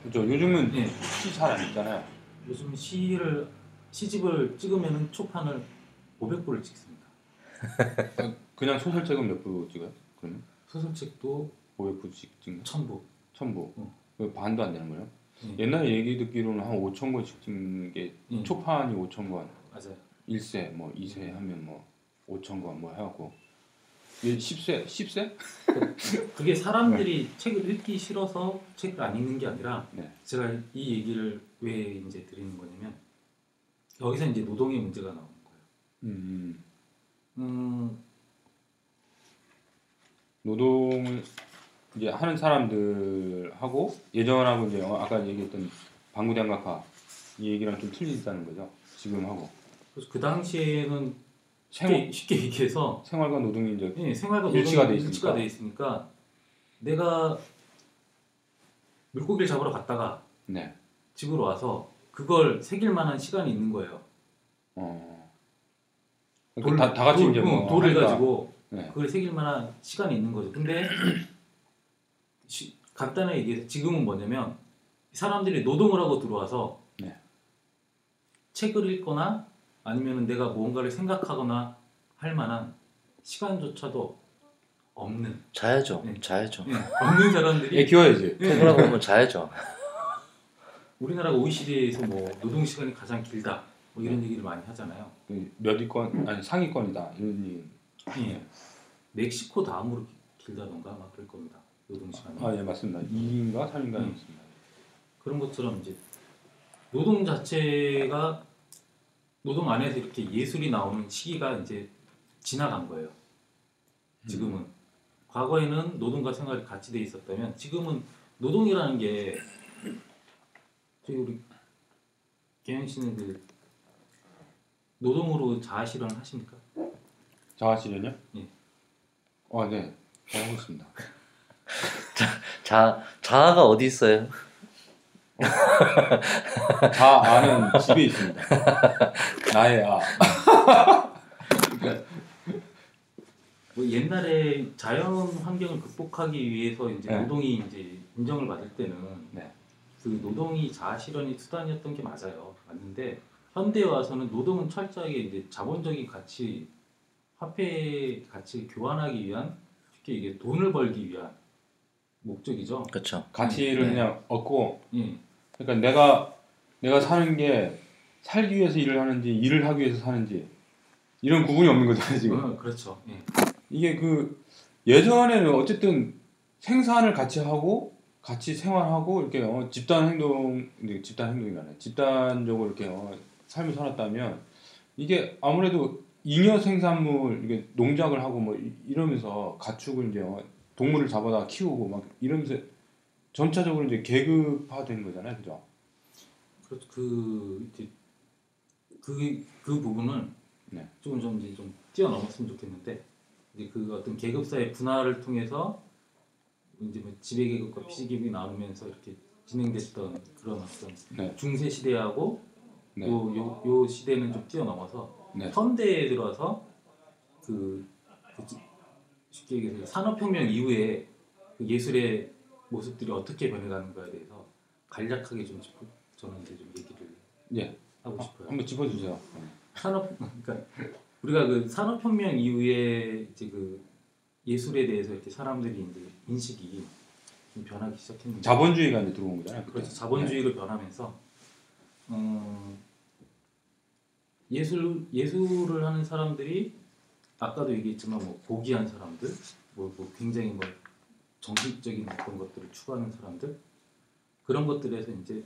그죠. 요즘은 예. 시잘 안 읽잖아요. 요즘 시를 시집을 찍으면은 초판을 500부를 찍습니다. [laughs] 그냥 소설책은 몇 부 찍어요? 그러면 소설책도 500부씩 찍는 1000부. 천부. 어. 그 반도 안 되는 거예요? 예. 옛날에 얘기 듣기로는 한 5천 권씩 찍는 게 예. 초판이 5천 권, 맞아요. 1세 뭐 2세 하면 뭐 5천 권뭐 해갖고 이게 10세 10세? 그게 사람들이 책을 읽기 싫어서 책을 안 읽는 게 아니라 네. 제가 이 얘기를 왜 이제 드리는 거냐면 여기서 이제 노동의 문제가 나오는 거예요. 음, 음, 노동을 이제 하는 사람들하고 예전하고 이제 어, 아까 얘기했던 방구대학학파 이 얘기랑 좀 틀리다는 거죠. 지금 하고 그래서 그 당시에는 쉽게, 쉽게 얘기해서 생활과 노동이 이제 예, 생활과 일치가 노동이 돼 있으니까. 일치가 돼 있으니까 내가 물고기를 잡으러 갔다가 네. 집으로 와서 그걸 새길 만한 시간이 있는 거예요. 어. 돌- 다, 다 같이 돌, 이제 뭐 응, 돌을 하니까. 가지고 네. 그걸 새길 만한 시간이 있는 거죠. 근데 [clears throat] 시- 간단하게 얘기해서 지금은 뭐냐면 사람들이 노동을 하고 들어와서 네. 책을 읽거나 아니면 내가 무언가를 생각하거나 할 만한 시간조차도 없는 자야죠. 네. 자야죠. 예, 없는 사람들이 애 키워야지. 예, 퇴근하고 오면 자야죠. 우리나라가 OECD에서 뭐 노동 시간이 가장 길다 뭐 이런 얘기를 많이 하잖아요. 그몇 위권 아니 상위권이다 이런 얘기. 예. 멕시코 다음으로 기- 길다던가 막 그럴 겁니다. 노동 시간이. 아 예 맞습니다. 2인가 3인가 음. 있습니다. 그런 것처럼 이제 노동 자체가 노동 안에서 이렇게 예술이 나오는 시기가 이제 지나간 거예요. 지금은 과거에는 노동과 생활이 같이 돼 있었다면 지금은 노동이라는 게 저희 우리 개현 씨는 그 노동으로 자아 실현 하십니까? 자아 실현요? 예. 아 네. 하고 있습니다. [laughs] 자 자아가 어디 있어요? 자아는 집에 있습니다. [laughs] 나의 아. 뭐 옛날에 자연 환경을 극복하기 위해서 이제 네. 노동이 이제 인정을 받을 때는 네. 그 노동이 자아 실현의 수단이었던 게 맞아요. 맞는데 현대에 와서는 노동은 철저하게 이제 자본적인 가치, 화폐 가치를 교환하기 위한 쉽게 이게 돈을 벌기 위한 목적이죠. 그렇죠. 가치를 네. 그냥 얻고 예, 그러니까 내가 내가 사는 게 살기 위해서 일을 하는지 일을 하기 위해서 사는지 이런 구분이 없는 거잖아요 지금. 어, 그렇죠. 예. 이게 그 예전에는 어쨌든 생산을 같이 하고 같이 생활하고 이렇게 어, 집단 행동 집단 행동이 아니라 집단적으로 이렇게 어, 삶을 살았다면 이게 아무래도 잉여 생산물 이게 농작을 하고 뭐 이- 이러면서 가축을 이제 어, 동물을 잡아다 키우고 막 이러면서 전체적으로 이제 계급화된 거잖아요, 그죠? 그렇죠. 그 이제 그, 그 부분은 네. 조금 좀 이제 좀 뛰어넘었으면 좋겠는데 이제 그 어떤 계급사의 분화를 통해서 이제 뭐 지배 계급과 피지 계급이 나누면서 이렇게 진행됐던 그런 어떤 네. 중세 시대하고 네. 요, 요, 요 시대는 좀 뛰어넘어서 네. 현대에 들어서 그, 그 지- 쉽게 얘기해서 산업혁명 이후에 그 예술의 모습들이 어떻게 변해가는가에 대해서 간략하게 좀 짚어, 저는 이제 좀 얘기를 예. 하고 싶어요. 한번 짚어주세요. 산업 그러니까 우리가 그 산업혁명 이후에 이제 그 예술에 대해서 이렇게 사람들이 이제 인식이 좀 변하기 시작했는데 자본주의가 이제 들어온 거잖아요. 그렇죠 자본주의로 변하면서 어, 예술 예술을 하는 사람들이 아까도 얘기했지만 뭐 고귀한 사람들 뭐, 뭐 굉장히 뭐 정신적인 어떤 것들을 추구하는 사람들 그런 것들에서 이제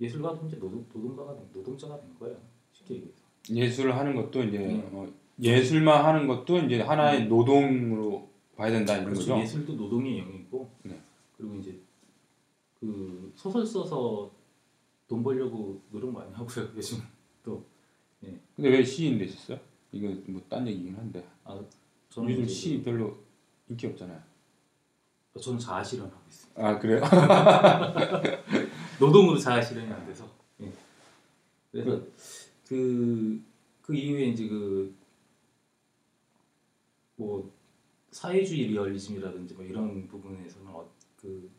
예술가도 이제 노동, 노동가가 된, 노동자가 된 거예요 쉽게 얘기해서 예술을 하는 것도 이제 음. 어, 예술만 하는 것도 이제 하나의 노동으로 봐야 된다 이런 그렇죠. 거죠. 예술도 노동의 영역이고 네. 그리고 이제 그 소설 써서 돈 벌려고 노력 많이 하고요 [laughs] 요즘 또 근데 왜 시인 되셨어요? 이거 뭐딴 얘기긴 한데 아, 저는 요즘 이제 시 별로 인기 없잖아요. 그- 저는 자아 실현하고 있습니다. 아 그래요? [laughs] 노동으로 자아 실현이 안 돼서. 예. 그래서 그, 그 이후에 이제 그, 뭐, 사회주의 리얼리즘이라든지 뭐 이런 부분에서는 어, 그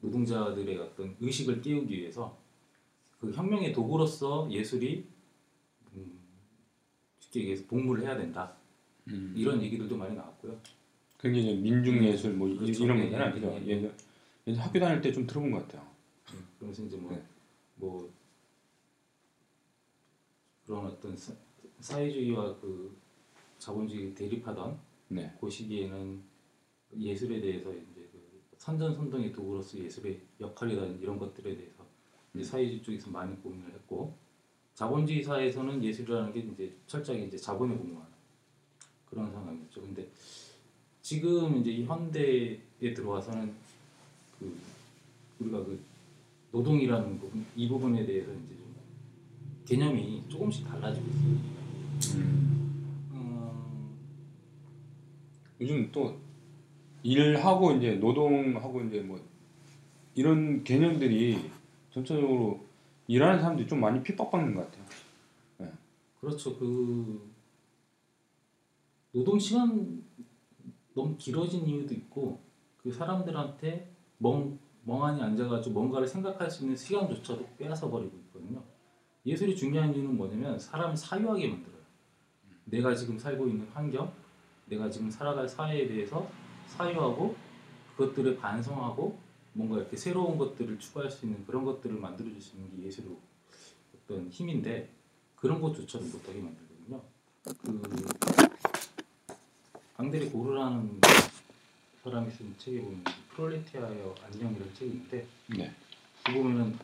노동자들의 어떤 의식을 깨우기 위해서 그 혁명의 도구로서 예술이 음, 쉽게 얘기해서 복무를 해야 된다 음. 이런 얘기들도 많이 나왔고요. 그게 이제 민중 예술 뭐 이- 그렇죠. 이런 네, 거잖아요. 네, 그죠? 네. 예전 예전 학교 다닐 때 좀 들어본 것 같아요. 음, 그러면서 이제 뭐, 네. 뭐 그런 어떤 사, 사회주의와 그 자본주의 대립하던 네. 그 시기에는 예술에 대해서 이제 그 선전선동의 도구로서 예술의 역할이라든 이런 것들에 대해서 이제 사회주의 쪽에서 많이 고민을 했고 자본주의 사회에서는 예술이라는 게 이제 철저하게 이제 자본에 복무하는 그런 상황이었죠. 근데 지금 이제 이 현대에 들어와서는 그 우리가 그 노동이라는 부분 이 부분에 대해서 이제 좀 개념이 조금씩 달라지고 있어요. 음, 요즘 또 일하고 이제 노동하고 이제 뭐 이런 개념들이 전체적으로 일하는 사람들이 좀 많이 핍박받는 것 같아요. 그렇죠. 그 노동 시간 너무 길어진 이유도 있고 그 사람들한테 멍 멍하니 앉아가지고 뭔가를 생각할 수 있는 시간조차도 빼앗아 버리고 있거든요. 예술이 중요한 이유는 뭐냐면 사람을 사유하게 만들어요. 내가 지금 살고 있는 환경, 내가 지금 살아갈 사회에 대해서 사유하고 그것들을 반성하고 뭔가 이렇게 새로운 것들을 추구할 수 있는 그런 것들을 만들어 줄 수 있는 게 예술의 어떤 힘인데 그런 것조차도 못하게 만들거든요. 그 앙드레 고르라는 사람이 쓴 책에 보면 프롤레티아의 안녕이라는 책이 있는데 네. 그 보면은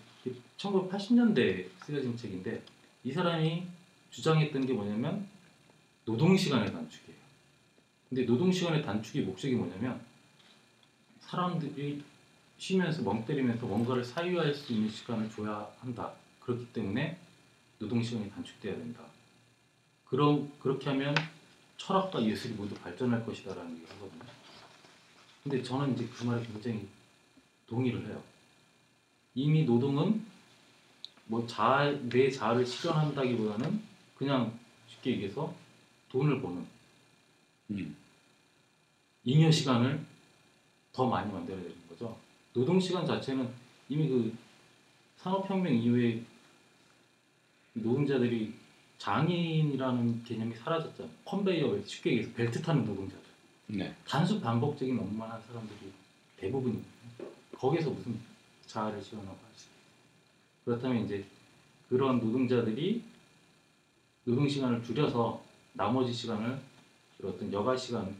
1980년대에 쓰여진 책인데 이 사람이 주장했던 게 뭐냐면 노동 시간의 단축이에요. 근데 노동 시간의 단축의 목적이 뭐냐면 사람들이 쉬면서 멍 때리면서 뭔가를 사유할 수 있는 시간을 줘야 한다. 그렇기 때문에 노동 시간이 단축돼야 된다. 그럼 그렇게 하면 철학과 예술이 모두 발전할 것이다라는 얘기를 하거든요. 근데 저는 이제 그 말에 굉장히 동의를 해요. 이미 노동은 뭐 자아, 내 자아를 실현한다기보다는 그냥 쉽게 얘기해서 돈을 버는 음. 잉여 시간을 더 많이 만들어야 거죠. 노동 시간 자체는 이미 그 산업혁명 이후에 노동자들이 장애인이라는 개념이 사라졌잖아요. 컨베이어 벨트, 쉽게 얘기해서 벨트 타는 노동자들. 네. 단순 반복적인 업무만 한 사람들이 대부분이거든요. 거기서 무슨 자아를 할수 있어요. 그렇다면 이제 그런 노동자들이 노동 시간을 줄여서 나머지 시간을 그 어떤 여가 시간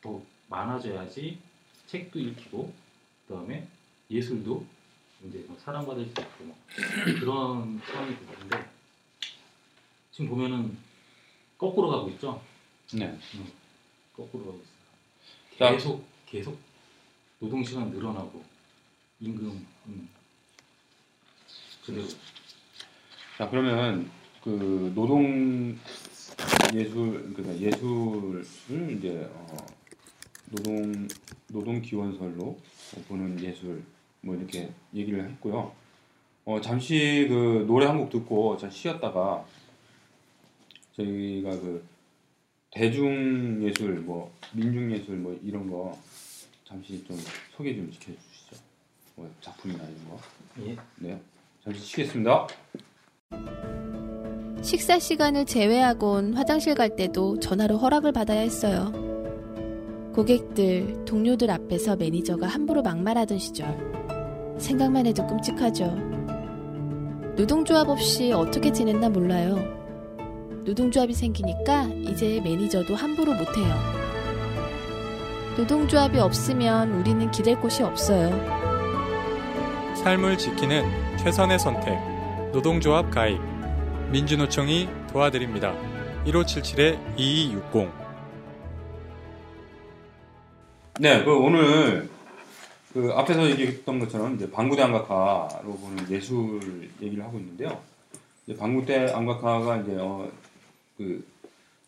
더 많아져야지 책도 읽히고 그 다음에 예술도 이제 뭐 사랑받을 수 있고 뭐 그런 상황이 되는데 지금 보면은 거꾸로 가고 있죠. 네. 거꾸로 가고 있어요. 자. 계속 계속 노동 시간 늘어나고 임금 음, 그대로 자 그러면 그 노동 예술 그러니까 예술을 이제 어, 노동 노동 기원설로 보는 예술 뭐 이렇게 얘기를 했고요. 어 잠시 그 노래 한 곡 듣고 잠 쉬었다가 저희가 그 대중 예술 뭐 민중 예술 뭐 이런 거 잠시 좀 소개 좀 시켜주시죠. 뭐 작품이나 이런 거. 예. 네. 잠시 쉬겠습니다. 식사 시간을 제외하곤 화장실 갈 때도 전화로 허락을 받아야 했어요. 고객들, 동료들 앞에서 매니저가 함부로 막말하던 시절. 생각만 해도 끔찍하죠. 노동조합 없이 어떻게 지냈나 몰라요. 노동조합이 생기니까 이제 매니저도 함부로 못해요. 노동조합이 없으면 우리는 기댈 곳이 없어요. 삶을 지키는 최선의 선택. 노동조합 가입. 민주노총이 도와드립니다. 1577-2260. 네, 그 오늘 그 앞에서 얘기했던 것처럼 이제 방구대 안각화로 보는 예술 얘기를 하고 있는데요. 이제 방구대 안각화가 이제 어, 그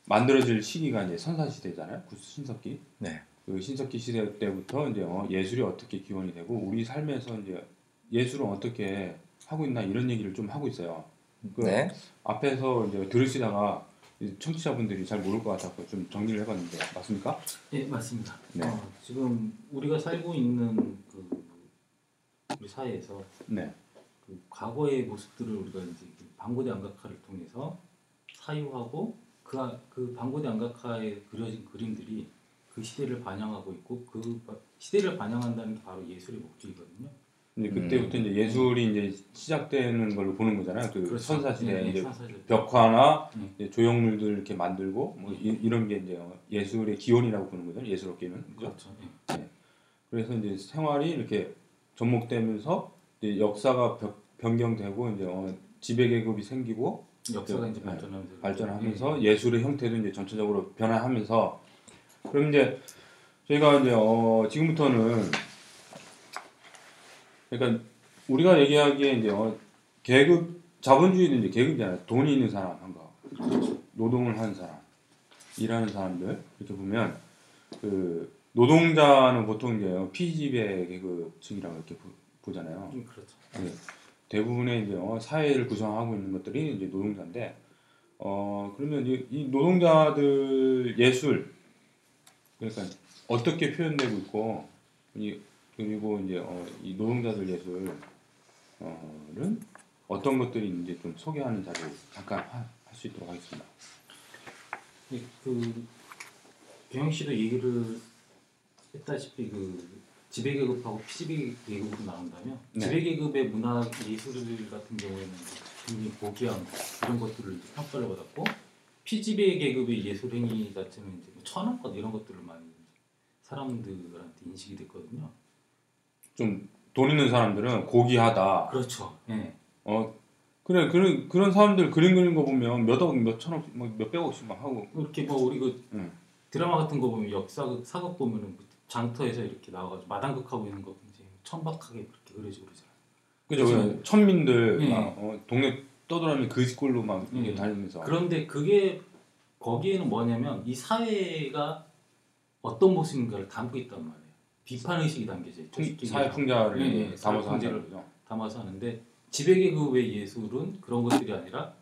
만들어질 시기가 이제 선사 시대잖아요. 구 신석기. 네. 그 신석기 시대 때부터 이제 어, 예술이 어떻게 기원이 되고 우리 삶에서 이제 예술은 어떻게 하고 있나 이런 얘기를 좀 하고 있어요. 그 네. 앞에서 이제 들으시다가 청취자분들이 잘 모를 것 같아서 좀 정리를 해봤는데 맞습니까? 예, 맞습니다. 네. 어, 지금 우리가 살고 있는 그 우리 사회에서 네. 그 과거의 모습들을 우리가 이제 그 방고대 안각화를 통해서 사유하고 그, 아- 그 방고대 안각화에 그려진 그림들이 그 시대를 반영하고 있고 그 바- 시대를 반영한다는 게 바로 예술의 목적이거든요. 이제 그때부터 이제 예술이 이제 시작되는 걸로 보는 거잖아요. 그 그렇죠. 선사시대 네, 네, 이제 선사시대. 벽화나 음. 이제 조형물들 이렇게 만들고 뭐 이, 런게 이제 예술의 기원이라고 보는 거죠. 예술업계는. 그죠? 그렇죠. 예. 그래서 이제 생활이 이렇게 접목되면서 이제 역사가 벽- 변경되고 이제 어, 지배 계급이 생기고 역사가 네, 이제 발전하면서 발전하면서 예술의 형태도 이제 전체적으로 변화하면서 그럼 이제 저희가 이제 어, 지금부터는 그러니까 우리가 얘기하기에 이제 어, 계급 자본주의는 이제 계급이잖아요. 돈이 있는 사람 한가 노동을 하는 사람 일하는 사람들 이렇게 보면 그 노동자는 보통 이제 피지배 계급층이라고 이렇게 보, 잖아요 음, 그렇죠. 네. 대부분의 이제 어, 사회를 구성하고 있는 것들이 이제 노동자인데 어 그러면 이, 이 노동자들 예술 그러니까 어떻게 표현되고 있고 이, 그리고 이제 어, 이 노동자들 예술은 어떤 것들이 있는지 좀 소개하는 자리를 잠깐 할 수 있도록 하겠습니다. 예, 그 경영 씨도 얘기를 했다시피 그 지배 계급하고 피지배 계급으로 나온다면 네. 지배 계급의 문화 예술들 같은 경우에는 굉장히 고귀한 이런 것들을 이제 평가를 받았고 피지배 계급의 예술 행위 자체는 이제 뭐 천하권 이런 것들을 많이 사람들한테 인식이 됐거든요. 좀 돈 있는 사람들은 고귀하다. 그렇죠. 예. 어 그래 그런 그런 사람들 그림 그리는 거 보면 몇억 몇천억 뭐 몇백억씩 막 하고 이렇게 뭐 우리 그 응. 드라마 같은 거 보면 역사극 사극 보면은 그 장터에서 이렇게 나와가지고 마당극 하고 있는 거 굉장히 천박하게 그렇게 그려지고 그러잖아요. 그죠? 그래서- 천민들 예. 막, 어, 동네 떠돌아다니는 그지꼴로 막 예. 다니면서 그런데 그게 거기에는 뭐냐면 이 사회가 어떤 모습인가를 담고 있단 말이에요. 비판 의식이 담겨져 있죠. 풍- 쉽게 사회. 풍자를 예, 예, 담아서 하는 거죠. 담아서 하는데 지배계급의 예술은 그런 것들이 아니라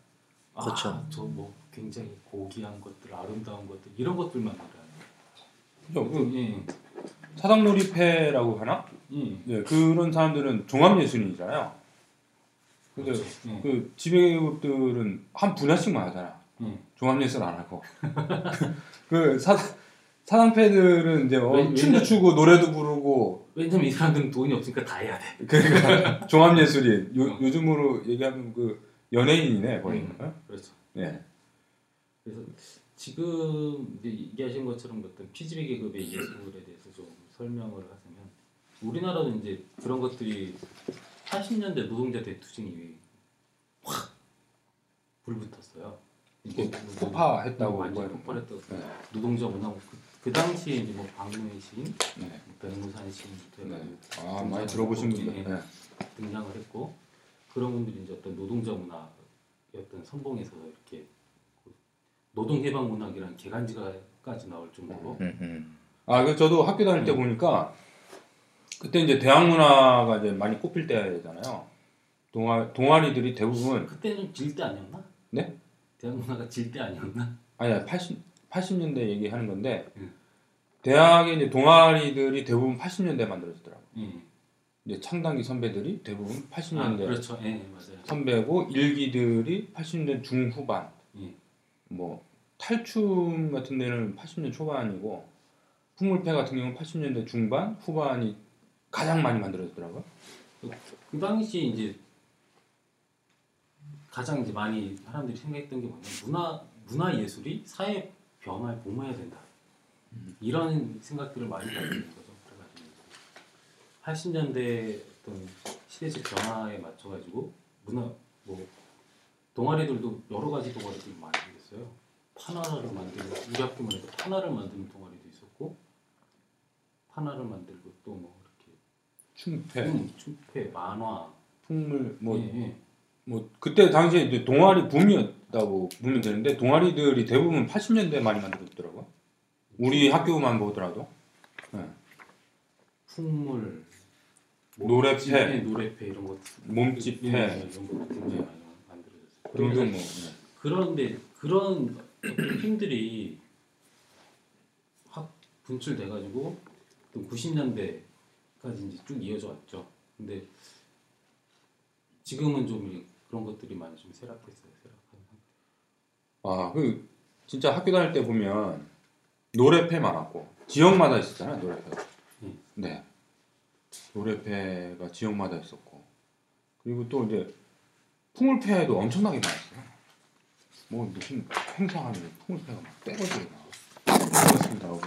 그렇죠. 아저뭐 굉장히 고귀한 것들, 아름다운 것들 이런 것들만 그죠? 그려요. 그 예, 사당놀이패라고 하나? 예. 네, 그런 사람들은 종합 예술인이잖아요. 근데 그렇죠. 예. 그 지배계급들은 한 분야씩만 하잖아. 예. 종합 예술 안 하고. [laughs] 그 사, 사당패들은 이제 어, 왜- 춤도 추고 노래도 부르고 왜냐면 이 사람들은 돈이 없으니까 다 해야 돼. 그러니까 [laughs] 종합예술인 요, 어. 요즘으로 얘기하면 그 연예인이네 거의. 음. 어? 그렇죠. 네. 그래서 지금 이제 얘기하신 것처럼 어떤 피지배 계급의 예술에 대해서 좀 설명을 하자면 우리나라는 이제 그런 것들이 80년대 노동자 대투쟁이 확 불붙었어요. 이게 폭파했다고 완전 뭐 폭발했다고. 네. 노동자 문화 그, 그 당시에 이제 뭐 박노해 시인, 네. 변무산 시인부터 네. 해가지고 아 많이 들어보신 분들. 예. 네. 등장을 했고 그런 분들이 이제 어떤 노동자 문화의 어떤 선봉에서 이렇게 그 노동 해방 문학이라는 개간지가까지 나올 정도로 음, 음. 아, 그 저도 학교 다닐 때 보니까 그때 이제 대학 문화가 이제 많이 꼽힐 때잖아요. 동아 동아리들이 대부분 그때는 좀질때 아니었나? 네? 대학 문화가 질때 아니었나? 아니야 80 80년대 얘기하는 건데 음. 대학의 이제 동아리들이 대부분 80년대 만들어지더라고. 예. 이제 창단기 선배들이 대부분 아, 80년대 그렇죠. 예, 맞아요. 선배고 일기들이 80년 중후반. 예. 뭐 탈춤 같은 데는 80년 초반이고 풍물패 같은 경우는 80년대 중반 후반이 가장 많이 만들어졌더라고요. 그 당시 이제 가장 이제 많이 사람들이 생각했던 게 뭐냐면 문화 문화 예술이 사회 변화에 복무해야 된다. 이런 생각들을 많이 가지고 있는 거죠. 그래가지고 80년대 어떤 시대적 변화에 맞춰가지고 문화 뭐 동아리들도 여러 가지 동아리들이 많이 생겼어요. 판화를 만드는 우리 학교만 해도 판화를 만드는 동아리도 있었고 판화를 만들고 또 뭐 이렇게 춤패, 음, 춤패, 만화 풍물 뭐 예, 예. 뭐 그때 당시에 동아리 붐이었 다고 보면 되는데 동아리들이 대부분 80년대 많이 만들어졌더라고요. 우리 학교만 보더라도 풍물, 노래패. 예, 노래패 이런 것, 몸집패 이런 것 굉장히 많이 만들어졌어요. 등등 뭐 그런데 그런 힘들이 확 분출돼 가지고 또 90년대까지 이제 쭉 이어져 왔죠. 근데 지금은 좀 그런 것들이 많이 좀 쇠락했어요. 아, 그 진짜 학교 다닐 때 보면 노래패 많았고 지역마다 있었잖아요, 노래패가. 음. 네. 노래패가 지역마다 있었고 그리고 또 이제 풍물패도 엄청나게 많았어요. 뭐 무슨 행사하면 풍물패가 막 떼거지고 막 나오고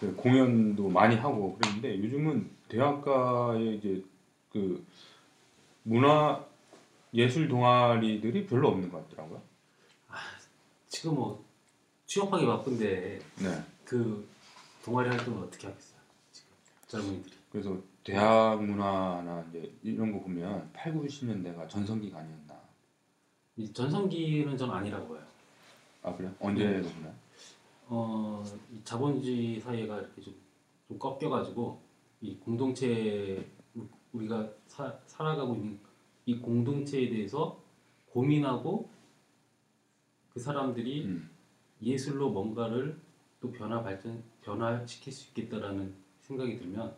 그 공연도 많이 하고 그랬는데 요즘은 대학가에 이제 그 문화 예술 동아리들이 별로 없는 것 같더라고요. 지금 뭐 취업하기 바쁜데 네. 그 동아리 활동을 어떻게 하겠어요? 지금 젊은이들이. 그래서 대학 문화나 이제 이런 거 보면 8, 90년대가 전성기가 아니었나. 이 전성기는 전 아니라고 봐요. 아 그래? 언제 네. 보면? 어, 이 자본주의 사회가 이렇게 좀, 좀 꺾여가지고 이 공동체 우리가 사, 살아가고 있는 이 공동체에 대해서 고민하고 그 사람들이 음. 예술로 뭔가를 또 변화 발전 변화시킬 수 있겠다라는 생각이 들면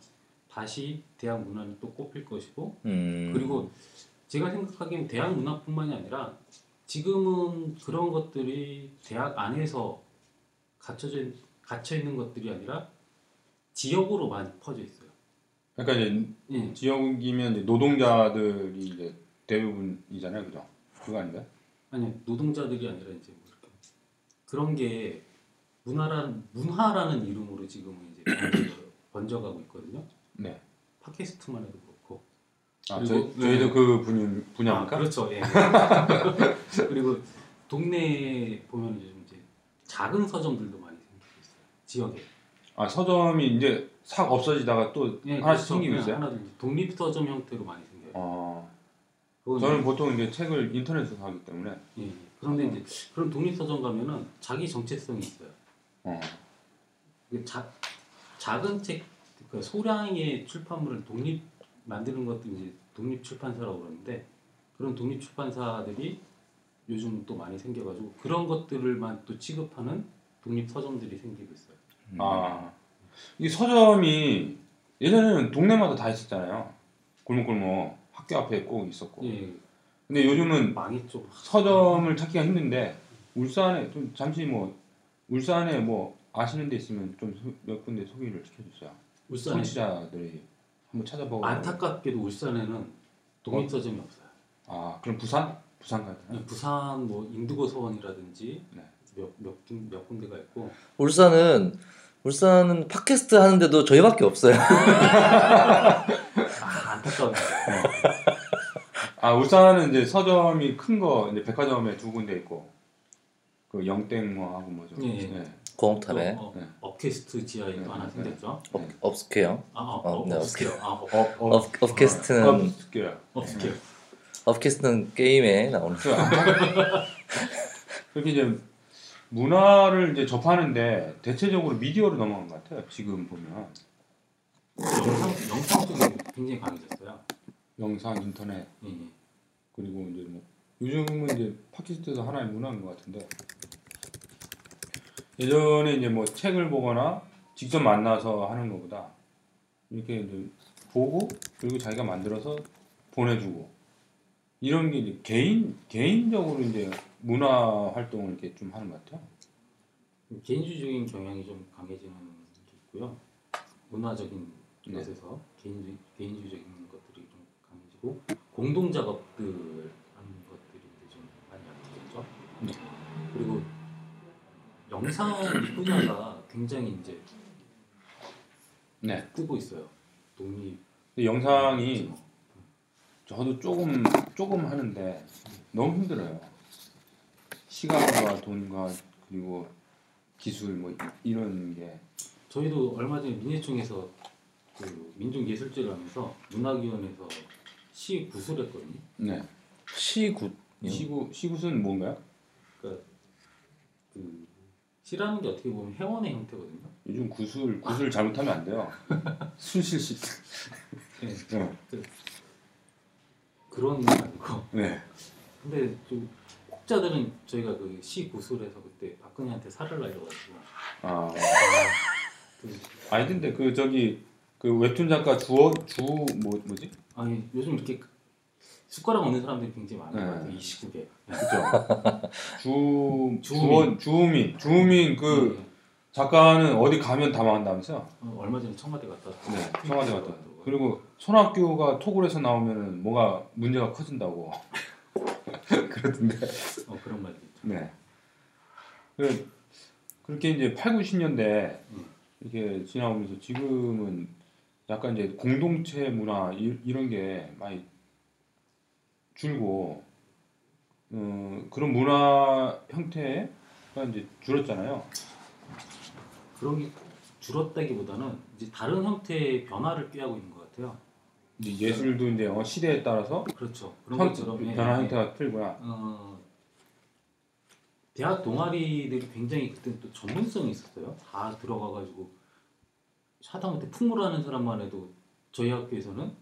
다시 대학 문화는 또 꼽힐 것이고 음. 그리고 제가 생각하기엔 대학 문화뿐만이 아니라 지금은 그런 것들이 대학 안에서 갇혀져 갇혀 있는 것들이 아니라 지역으로 많이 퍼져 있어요. 그러니까 이제 예. 지역이면 이제 노동자들이 이제 대부분이잖아요, 그죠? 그거 아닌가요? 아니 노동자들이 아니라 이제 뭐 이렇게 그런 게 문화라는 문화라는 이름으로 지금은 이제 번져- [coughs] 번져가고 있거든요. 네. 팟캐스트만 해도 그렇고. 아, 그리고- 저희, 저희도 그 분야, 분야입니까? 아, 그렇죠. 예. [laughs] 그리고 동네에 보면 요즘 이제 작은 서점들도 많이 생기고 있어요. 지역에. 아, 서점이 이제 싹 없어지다가 또 예, 하나씩 그렇죠. 생기고 예, 있어요? 하나둘 독립 서점 형태로 많이 생겨요. 어, 저는 보통 이제 책을 인터넷에서 사기 때문에 예, 예. 그런데 이제 그런 독립 서점 가면은 자기 정체성이 있어요. 어, 이게 자, 작은 책, 그러니까 소량의 출판물을 독립 만드는 것도 이제 독립 출판사라고 그러는데 그런 독립 출판사들이 요즘 또 많이 생겨가지고 그런 것들을만 또 취급하는 독립 서점들이 생기고 있어요. 아, 이 서점이 예전에는 동네마다 다 있었잖아요. 골목골목 학교 앞에 꼭 있었고. 예, 근데 요즘은 망했죠. 서점을 찾기가 힘든데 울산에 좀 잠시 뭐 울산에 뭐 아시는 데 있으면 좀 몇 군데 소개를 시켜주세요. 울산에 청취자들이 한번 찾아보고. 안타깝게도 울산에는 독립 서점이 없어요. 아 그럼 부산? 부산 가야 되나? 부산 뭐 인두고 서원이라든지 네. 몇몇 몇 군데가 있고 울산은 울산은 팟캐스트 하는데도 저희밖에 없어요. [laughs] 아 안타까워요. 아 울산은 이제 서점이 큰 거 이제 백화점에 두 군데 있고 그 영땡 뭐 하고 뭐죠. 예, 예. 네. 공업탑에 또, 어, 네. 업캐스트 지하에 네, 또 하나 네. 생겼죠. 네. 업스케어. 아, 어, 어, 어, 네, 업스케어. 아, 업, 업, 업, 업, 업캐스트는 업스퀘어. 업스케어. 업캐스트는 게임에 나오는. 그 [laughs] 그렇게 이제 문화를 이제 접하는데 대체적으로 미디어로 넘어간 것 같아요. 지금 보면 영상 영상 쪽이 굉장히 강해졌어요. 영상, 인터넷 예, 예. 그리고 이제 뭐 요즘은 이제 팟캐스트도 하나의 문화인 것 같은데 예전에 이제 뭐 책을 보거나 직접 만나서 하는 것보다 이렇게 이제 보고 그리고 자기가 만들어서 보내주고 이런 게 이제 개인 개인적으로 이제 문화 활동을 이렇게 좀 하는 것 같아요. 개인주의적인 경향이 좀 강해지는 게 있고요. 문화적인 네. 것에서 개인주의 개인주의적인 것들이 좀 강해지고 공동 작업들 하는 것들이 이제 좀 많이 약해졌죠. 네. 그리고 영상 이 분야가 굉장히 이제 네. 뜨고 있어요. 독립 영상이 저도 조금 조금 하는데 너무 힘들어요. 시간과 돈과 그리고 기술 뭐 이- 이런 게 저희도 얼마 전에 민예총에서 그 민중예술제를 하면서 문화위원회에서 시 구술을 했거든요. 네. 시굿. 시구 시구는 뭔가요? 그러니까 그 시라는 게 어떻게 보면 회원의 형태거든요. 요즘 구술 구술 잘못하면 안 돼요. [laughs] 순실 시. 네. 네. 그런 건 아니고. 네. 근데 좀 혹자들은 저희가 그 시 구술에서 그때 박근혜한테 살을 날려가지고 아 그 아니 근데 그 저기 그 웹툰 작가 주어 주뭐 뭐지? 아니 요즘 이렇게 숟가락 없는 사람들이 굉장히 많은 네. 것 같아요. 이 시국에. 그죠? 주. 주원 주우민 주우민 그 네. 작가는 어디 가면 다 망한다면서요? 어, 얼마 전에 청와대 갔다. 네, 청와대 갔다 왔다고. 그리고 손학규가 토굴에서 나오면은 뭐가 문제가 커진다고 [laughs] 그러던데. 어, 그런 말도 있죠. 네. 그 그렇게 이제 8, 90년대 음. 이렇게 지나오면서 지금은 약간 이제 공동체 문화 이, 이런 게 많이 줄고 어, 그런 문화 형태가 이제 줄었잖아요. 그런 게 줄었다기보다는 이제 다른 형태의 변화를 꾀하고 있는 것 같아요. 이제 예술도 이제 어, 시대에 따라서 그렇죠. 그런 형, 것처럼 예, 변화 예. 형태가 틀구나. 어, 대학 동아리들이 굉장히 그때 또 전문성이 있었어요. 다 들어가가지고 하다못해 풍물하는 사람만 해도 저희 학교에서는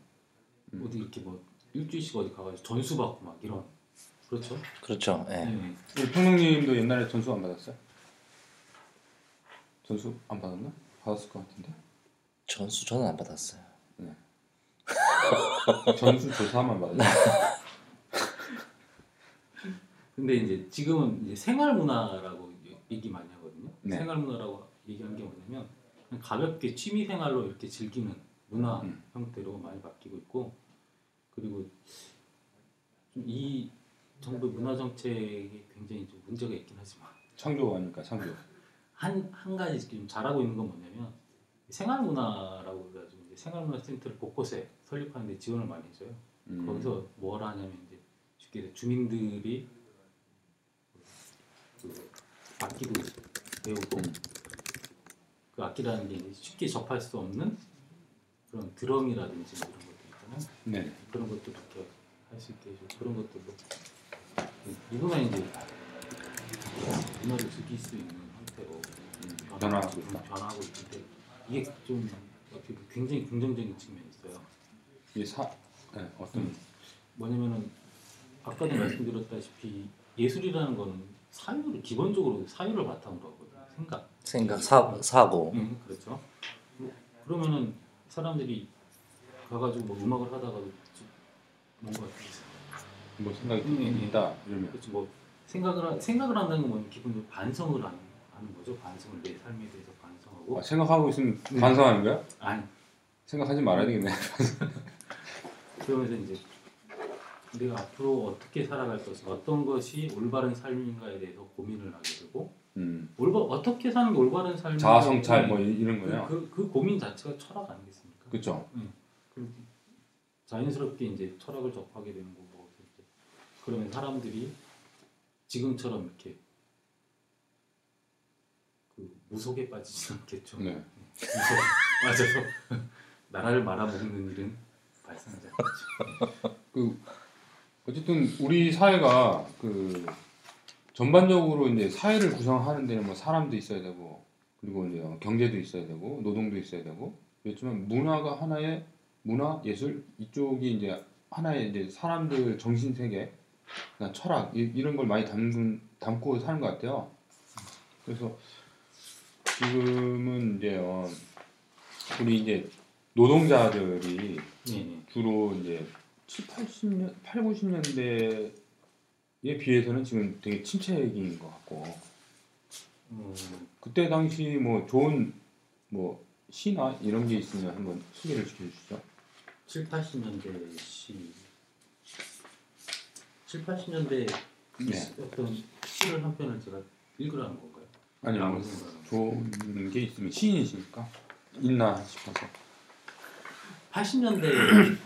음. 어디 이렇게 뭐 일주일씩 어디 가가지고 전수 받고 막 이런 그렇죠. 그렇죠. 예. 네. 우리 평론님도 옛날에 전수 안 받았어요? 전수 안 받았나? 받았을 것 같은데. 전수 저는 안 받았어요. [laughs] 전수 조사만 받았어요. [laughs] 근데 이제 지금은 이제 생활 문화라고 얘기 많이 하거든요. 네. 생활 문화라고 얘기하는 게 뭐냐면 가볍게 취미 생활로 이렇게 즐기는 문화 음. 형태로 많이 바뀌고 있고 그리고 좀이 정부의 문화 정책에 굉장히 좀 문제가 있긴 하지만 창조하니까 창조. 한 한 가지 지금 잘하고 있는 건 뭐냐면 생활 문화라고 그래가지고 이제 생활 문화 센터를 곳곳에 설립하는데 지원을 많이 해줘요. 음. 거기서 뭘 하냐면 이제 쉽게 주민들이 그 악기도 배우고 음. 그 악기라는 게 쉽게 접할 수 없는 그런 드럼이라든지 뭐 이런 것들 있잖아요. 네. 그런 것도 이렇게 할 수 있게 해주고 그런 것들로 이거만 이제 문화를 즐길 수 있는 형태로 음, 변화하고 있다. 변화하고 있는데 이게 좀 어떻게 굉장히 긍정적인 측면이 있어요. 이게 사 네, 어떤 뭐냐면은 아까도 말씀드렸다시피 예술이라는 거는 사유를 기본적으로 사유를 바탕으로 하거든요. 생각. 생각, 사, 사고. 음, 그렇죠. 뭐, 그러면은 사람들이 가가지고 뭐 음악을 하다가도 좀 뭔가 뭐 생각이 음, 음. 있다 이러면 그렇죠. 뭐 생각을 하, 생각을 한다는 건 뭐냐면 기본적으로 반성을 하는, 하는 거죠. 반성을 내 삶에 대해서 반성하고 아, 생각하고 있으면 네. 반성하는 거야? 아니 생각하지 말아야 되겠네. [laughs] 그러면서 이제 내가 앞으로 어떻게 살아갈 것인가 어떤 것이 올바른 삶인가에 대해서 고민을 하게 되고 음. 올바 어떻게 사는 게 올바른 삶인가 자아 성찰 뭐 이- 이런 그, 거요. 그, 그 고민 자체가 철학 아니겠습니까? 그렇죠. 그리고 자연스럽게 이제 철학을 접하게 되는 거고 이제 그러면 사람들이 지금처럼 이렇게 그 무속에 빠지지 않겠죠. 네. 무속 빠져서 [laughs] 나라를 말아먹는 일은 발생하지 않겠죠. [laughs] 그 어쨌든 우리 사회가 그 전반적으로 이제 사회를 구성하는 데는 뭐 사람도 있어야 되고 그리고 이제 경제도 있어야 되고 노동도 있어야 되고 그렇지만 문화가 하나의 문화 예술 이쪽이 이제 하나의 이제 사람들 정신 세계 그냥 철학 이, 이런 걸 많이 담근 담고 사는 것 같아요. 그래서 지금은 이제 어, 우리 이제 노동자들이 네 네. 주로 이제 7, 80년, 8, 90년대 에 비해서는 지금 되게 침체기인 것 같고 어, 그때 당시 뭐 좋은 뭐 시나 이런 게 있으면 한번 소개를 시켜주시죠. 7, 80년대 시 7, 80년대 네. 어떤 시를 한 편을 제가 읽으라는 건가요? 아니요, 뭐 좋은 게 있으면 시인이시니까 있나 싶어서. 80년대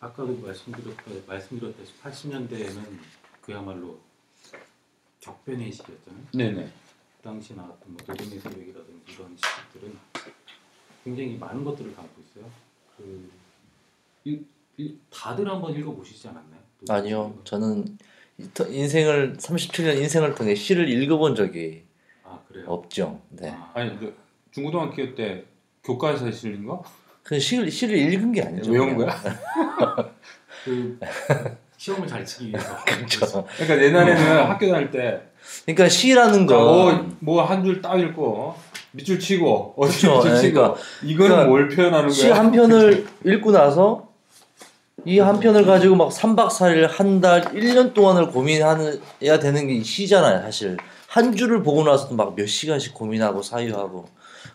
아까도 말씀드렸다 말씀드렸다시피 80년대에는 그야말로 격변의 시기였잖아요. 네네. 그 당시 나왔던 뭐 노동의 새벽이라든지 이런 시들은 굉장히 많은 것들을 담고 있어요. 그 이, 이, 다들 한번 읽어보시지 않았나요? 아니요. 저는 이- 터- 인생을 37년 인생을 통해 시를 읽어본 적이 아 그래요. 없죠. 네. 아, 아니 그 중고등학교 때 교과에서 실린 거? 그 시를 시를 읽은 게 아니죠. 외운. 거야? [laughs] 그 시험을 잘 치기 위해서 [laughs] 그렇죠. 그러니까 옛날에는 학교 다닐 때 그러니까 시라는 건 뭐뭐 한 줄 딱 읽고 밑줄 치고 어디 그쵸, 밑줄 예, 치고 그러니까- 이거는 그러니까 뭘 표현하는 시 거야? 한 편을 읽고 나서 이 한 편을 가지고 막 3박 4일, 한 달, 1년 동안을 고민해야 되는 게이 시잖아요, 사실. 한 줄을 보고 나서도 막 몇 시간씩 고민하고 사유하고.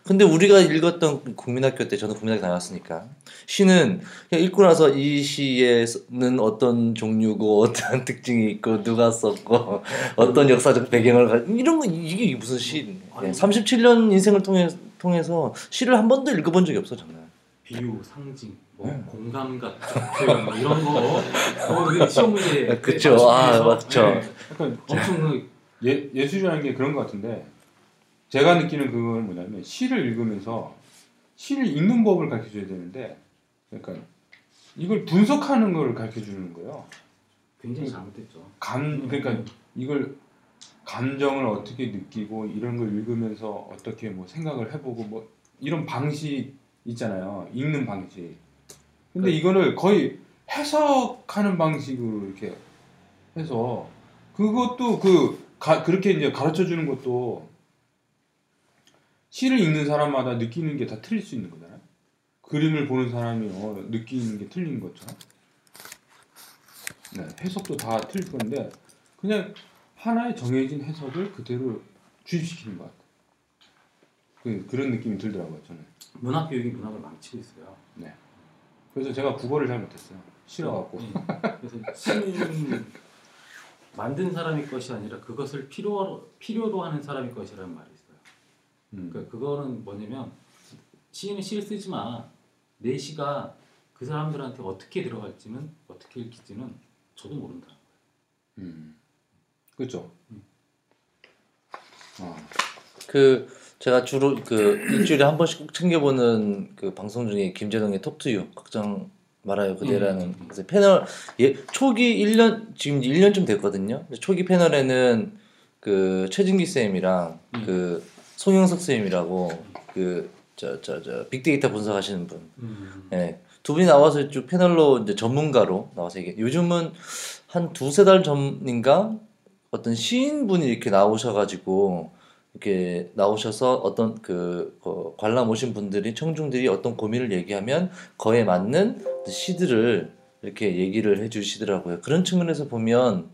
근데 우리가 읽었던 국민학교 때 저는 국민학교 다녔으니까 시는 그냥 읽고 나서 이 시에는 어떤 종류고 어떤 [laughs] 특징이 있고 누가 썼고 어떤 역사적 배경을 가 이런 거 이게 무슨 시? 아니. 37년 인생을 통해 통해서 시를 한 번도 읽어본 적이 없어 저는. 비유, 상징, 뭐 네. 공감 같은 표현 뭐 이런 거 어, 시험 문제 [laughs] 그쵸. 아, 맞죠. 약간 엄청 그 예, 예술이라는 게 그런 것 같은데 제가 느끼는 그건 뭐냐면 시를 읽으면서 시를 읽는 법을 가르쳐 줘야 되는데 그러니까 이걸 분석하는 걸 가르쳐 주는 거예요. 굉장히 잘못됐죠. 감 그러니까 이걸 감정을 어떻게 느끼고 이런 걸 읽으면서 어떻게 뭐 생각을 해보고 뭐 이런 방식 있잖아요. 읽는 방식. 근데 이거를 거의 해석하는 방식으로 이렇게 해서 그것도 그 가, 그렇게 이제 가르쳐 주는 것도 시를 읽는 사람마다 느끼는 게 다 틀릴 수 있는 거잖아요. 그림을 보는 사람이 어, 느끼는 게 틀린 것처럼. 네, 해석도 다 틀릴 건데 그냥 하나의 정해진 해석을 그대로 주입시키는 것 같아요. 그, 그런 느낌이 들더라고요, 저는. 문학 교육이 문학을 망치고 있어요. 그래서 제가 국어를 잘 못했어요. 싫어갖고. 예. 그래서 시는 만든 사람의 것이 아니라 그것을 필요로 필요로 하는 사람의 것이라는 말이 있어요. 음. 그러니까 그거는 뭐냐면 시인은 시를 쓰지만 내 시가 그 사람들한테 어떻게 들어갈지는 어떻게 읽힐지는 저도 모른다. 음. 그렇죠. 아, 그 제가 주로 그 일주일에 한 번씩 꼭 챙겨보는 그 방송 중에 김재동의 톡투유 걱정 말아요 그대라는 음. 패널 예 초기 1년 지금 1년쯤 됐거든요. 초기 패널에는 그 최진기 쌤이랑 음. 그 송영석 쌤이라고 그 저 저 저 빅데이터 분석하시는 분 음. 예. 두 분이 나와서 쭉 패널로 이제 전문가로 나와서 얘기. 요즘은 한 두세 달 전인가 어떤 시인분이 이렇게 나오셔가지고 이렇게 나오셔서 어떤 그 어, 관람 오신 분들이 청중들이 어떤 고민을 얘기하면 그에 맞는 시들을 이렇게 얘기를 해주시더라고요. 그런 측면에서 보면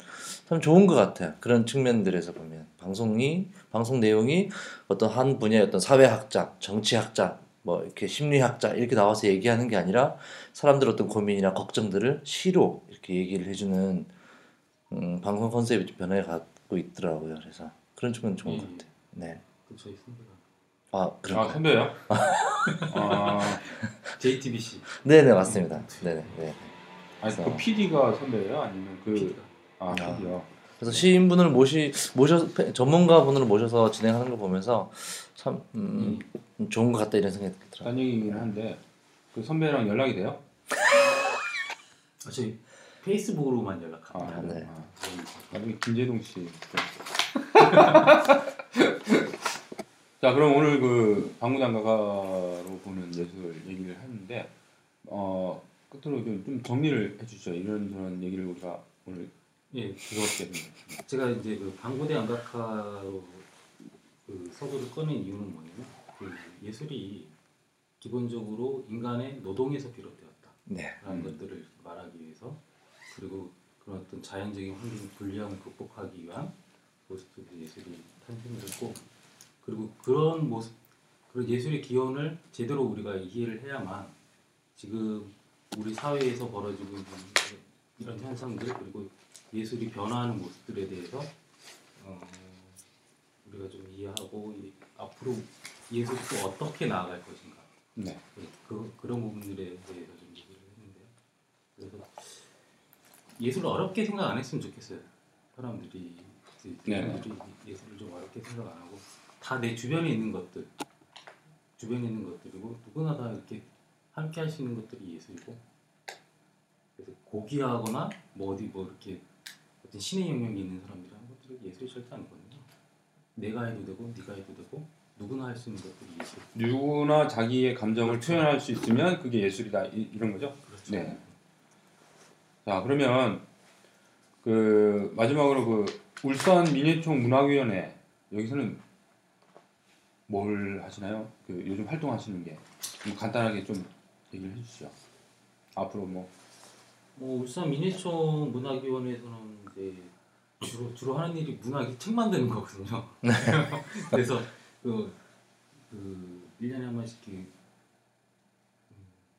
참 좋은 것 같아요. 그런 측면들에서 보면 방송이 방송 내용이 어떤 한 분야의 어떤 사회학자, 정치학자, 뭐 이렇게 심리학자 이렇게 나와서 얘기하는 게 아니라 사람들 어떤 고민이나 걱정들을 시로 이렇게 얘기를 해주는 음, 방송 컨셉이 좀 변해 가고 있더라고요. 그래서 그런 측면 좋은 것 예. 같아요. 네. 그 저희 선배가 아 그런. 아 선배요? 아, [laughs] JTBC 네네 맞습니다. 네네. 네. 아니 그 PD가 선배예요? 아니면 그 PD가 아, PD요. 그래서 시인분을 모시 모셔서 패- 전문가분을 모셔서 진행하는 걸 보면서 참 음, 좋은 것 같다 이런 생각이 들더라고요. 딴 얘기긴 한데 그 선배랑 연락이 돼요? [laughs] 아, 저희 페이스북으로만 연락합니다. 아, 네. 아, 나중에 김재동 씨. [laughs] 자, 그럼 오늘 그 방구장가가로 보는 예술 얘기를 했는데 어 끝으로 좀, 좀 정리를 해주시죠. 이런 저런 얘기를 우리가 오늘 예, 즐겁게 했는데. 제가 이제 그 방구대 안각화로 그 서두를 꺼낸 이유는 뭐냐면 그 예술이 기본적으로 인간의 노동에서 비롯되었다라는 네. 음. 것들을 말하기 위해서 그리고 그런 어떤 자연적인 환경 불리함을 극복하기 위한 모습들이 예술이 탄생을 했고 그리고 그런 모습 그런 예술의 기원을 제대로 우리가 이해를 해야만 지금 우리 사회에서 벌어지고 있는 이런 현상들 그리고 예술이 변화하는 모습들에 대해서 어, 우리가 좀 이해하고 이, 앞으로 예술이 또 어떻게 나아갈 것인가 네. 네, 그, 그런 부분들에 대해서 좀 얘기를 했는데요. 그래서 예술을 어렵게 생각 안 했으면 좋겠어요. 사람들이 네. 사람들이 예술을 좀 어렵게 생각 안 하고 다 내 주변에 있는 것들, 주변에 있는 것들이고 누구나 다 이렇게 함께 할 수 있는 것들이 예술이고 그래서 고귀하거나 뭐 어디 뭐 이렇게 어떤 신의 영역이 있는 사람들이 하는 것들이 예술이 절대 아니거든요. 내가 해도 되고 네가 해도 되고 누구나 할 수 있는 것들이 예술. 누구나 자기의 감정을 표현할 수 있으면 그게 예술이다 이, 이런 거죠. 그렇죠. 네. 자 그러면 그 마지막으로 그 울산 민예총 문화위원회 여기서는 뭘 하시나요? 그 요즘 활동하시는 게 좀 간단하게 좀 얘기를 해주시죠. 앞으로 뭐 뭐 울산 민예총 문화위원회에서는 이제 주로 주로 하는 일이 문학이 책 만드는 거거든요. [laughs] 그래서 그, 그 1년에 한 번씩 음,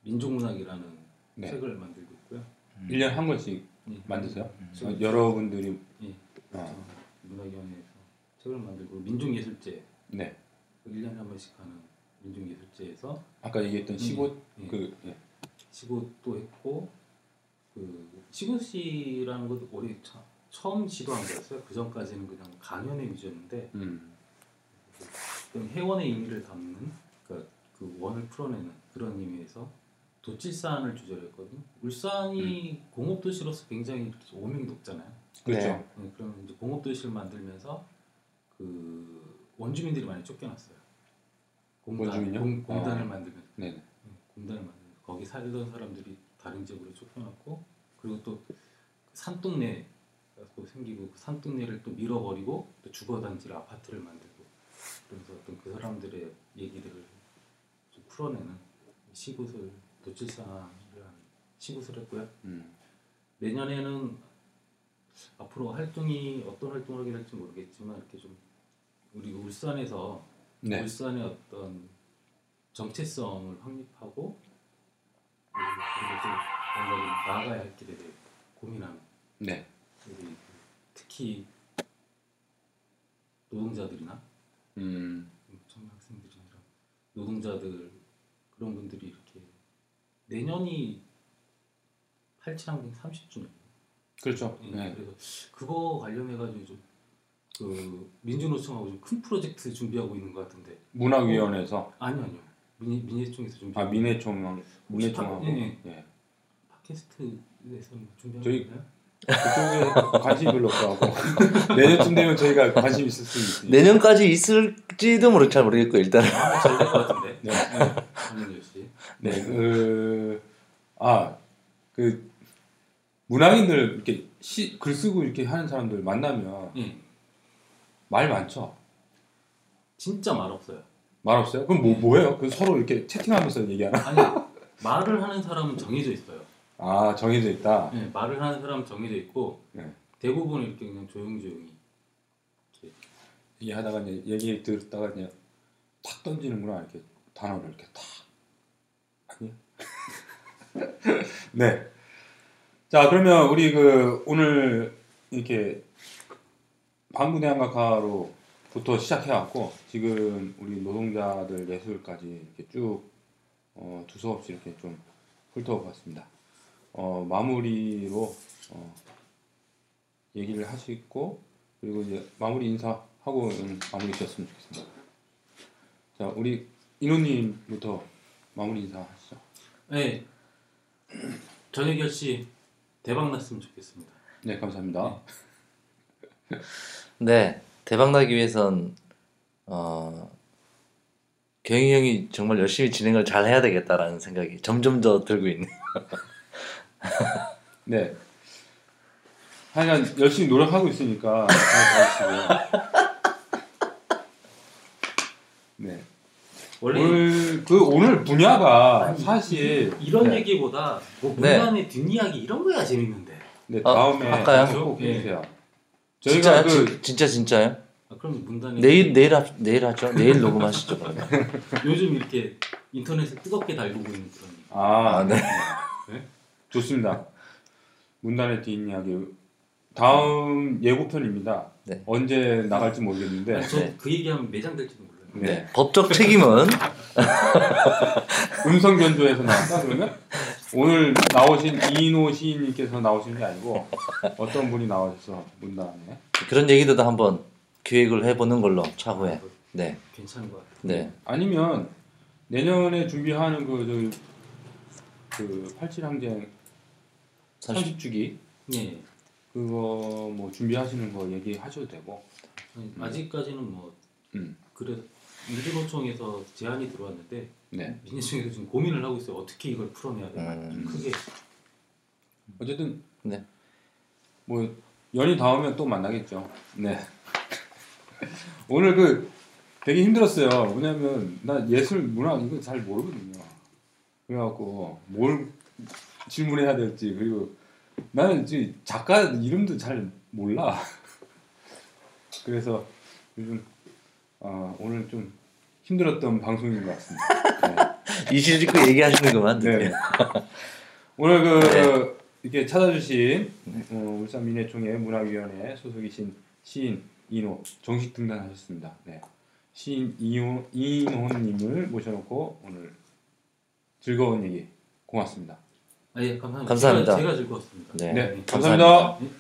민족문학이라는 네. 책을 만들고 있고요. 1년 한 권씩 예. 만드세요? 저- 어, 여러분들이 예. 어, 문화위원회에서 책을 만들고 민족예술제 네 1년에 한 번씩 하는 민족예술제에서 아까 얘기했던 음. 시옷 예. 그 예. 했고 그 시굿이라는 것도 올해 차, 처음 시도한 거였어요. 그 전까지는 그냥 강연의 위주였는데 음. 회원의 의미를 담는 그러니까 그 원을 풀어내는 그런 의미에서 도칠산을 주제했거든요. 울산이 공업 도시로서 굉장히 이렇게 오명이 높잖아요. 그렇죠. 네. 네, 그러면 이제 공업 도시를 만들면서 그 원주민들이 많이 쫓겨났어요. 공단, 원주민요? 공, 공단을 어. 만들면서 네. 네, 공단을 만들면서 거기 살던 사람들이 다른 지역으로 쫓겨났고 그리고 또 산동네 또 생기고 그 산동네를 또 밀어버리고 또 주거단지를 아파트를 만들고 그래서 어떤 그 사람들의 얘기들을 좀 풀어내는 시굿을 도칠산이라는 시굿을 했고요. 음. 내년에는 앞으로 활동이 어떤 활동을 하게 될지 모르겠지만 이렇게 좀 우리 울산에서 네. 울산의 어떤 정체성을 확립하고 뭔가 좀 나아가야 할 길에 대해 고민하는 네. 우리 특히 노동자들이나 음. 청년 학생들이나 이런 노동자들 그런 분들이 이렇게 내년이 87항쟁 30주년 그렇죠. 예, 네. 그래서 그거 관련해 가지고 좀 그 민주노총하고 좀 큰 프로젝트 준비하고 있는 것 같은데 문화위원회에서 아니요 아니요 민예 민예총에서 준비 아 민해총 민해총하고 예, 예. 예. 팟캐스트에서는 준비하고 저희-? 그쪽에 관심이 별로 없어갖고 [laughs] 내년쯤 되면 저희가 관심 있을 수 있으니까. 내년까지 있을지도 모르 잘 모르겠고 일단은 아, 잘될 것 같은데. 네. 한민열 씨. 네, 그, 아, 그, 문학인들 이렇게 시, 글 쓰고 이렇게 하는 사람들 만나면 예. 말 많죠? 진짜 말 없어요. 말 없어요? 그럼 뭐, 뭐예요? 그 서로 이렇게 채팅하면서 얘기하나? 아니 말을 하는 사람은 정해져 있어요. 아, 정해져 있다. 예, 말을 하는 사람은 정해져 있고 네. 대부분 이렇게 그냥 조용조용히 얘기하다가 이제 얘기 듣다가 그냥 탁 던지는구나. 이렇게 단어를 이렇게 탁. 아니요? [laughs] 네. 자, 그러면 우리 그 오늘 이렇게 방구대한각화로부터 시작해왔고 지금 우리 노동자들 예술까지 이렇게 쭉 어, 두서없이 이렇게 좀 훑어봤습니다. 어, 마무리로 어, 얘기를 하시고 그리고 이제 마무리 인사하고 음, 마무리 지었으면 좋겠습니다. 자, 우리 인호님부터 마무리 인사하시죠. 네. 전혜결 씨 대박 났으면 좋겠습니다. 네, 감사합니다. 네 대박 나기 위해선 어, 경희 형이 정말 열심히 진행을 잘 해야 되겠다라는 생각이 점점 더 들고 있네요. [laughs] 네. 하여간 열심히 노력하고 있으니까. 네. 원래 오늘 그 오늘 분야가 사실 이런 네. 얘기보다 뭐 네. 문단의 뒷이야기 이런 거야 재밌는데. 네, 어, 다음에 할까요? 꼭 네. 해주세요. 진짜 저희가 그 진- 진짜 진짜요? 아, 그럼 문단의 내일 내일 하, 내일 하죠. 내일 녹음하시죠. 그러면. [laughs] 요즘 이렇게 인터넷에 뜨겁게 달리고 있는 그런 아, 아, 네. [laughs] 좋습니다. 문단의 뒷이야기 다음 예고편입니다. 네. 언제 나갈지 모르겠는데 아니, 저 네. 그 얘기하면 매장될지도 몰라요. 네. 네. 법적 책임은 [laughs] 음성 견조에서 나왔다 그러면 오늘 나오신 이인호 시인님께서 나오신 게 아니고 어떤 분이 나오셔서 문단에 그런 얘기도 한번 기획을 해보는 걸로 차후에. 네, 괜찮은 것 같아요. 네, 아니면 내년에 준비하는 그, 저, 그 87항쟁 30. 30주기 네. 그거 뭐 준비하시는 거 얘기하셔도 되고 아니, 아직까지는 뭐 음. 그래 민주노총에서 제안이 들어왔는데 네 민주노총에서 지금 고민을 하고 있어요. 어떻게 이걸 풀어내야 되나 음. 좀 크게. 어쨌든 네. 뭐 연이 닿으면 또 만나겠죠 네 [laughs] 오늘 그 되게 힘들었어요. 왜냐면 나 예술 문화 이거 잘 모르거든요. 그래갖고 뭘 질문해야 될지 그리고 나는 지금 작가 이름도 잘 몰라. [laughs] 그래서 요즘 아, 오늘 좀 힘들었던 방송인 것 같습니다. [laughs] 이실 짓고 얘기하시는구만. 네. 네. 오늘 그 이렇게 찾아주신 어, 울산 민해총회 문화위원회 소속이신 시인 이노 정식 등단하셨습니다. 네. 시인 이호, 이인호님을 모셔놓고 오늘 즐거운 얘기 고맙습니다. 아, 예, 감사합니다. 감사합니다. 제가, 제가 즐거웠습니다. 네. 네, 감사합니다. 예. 이제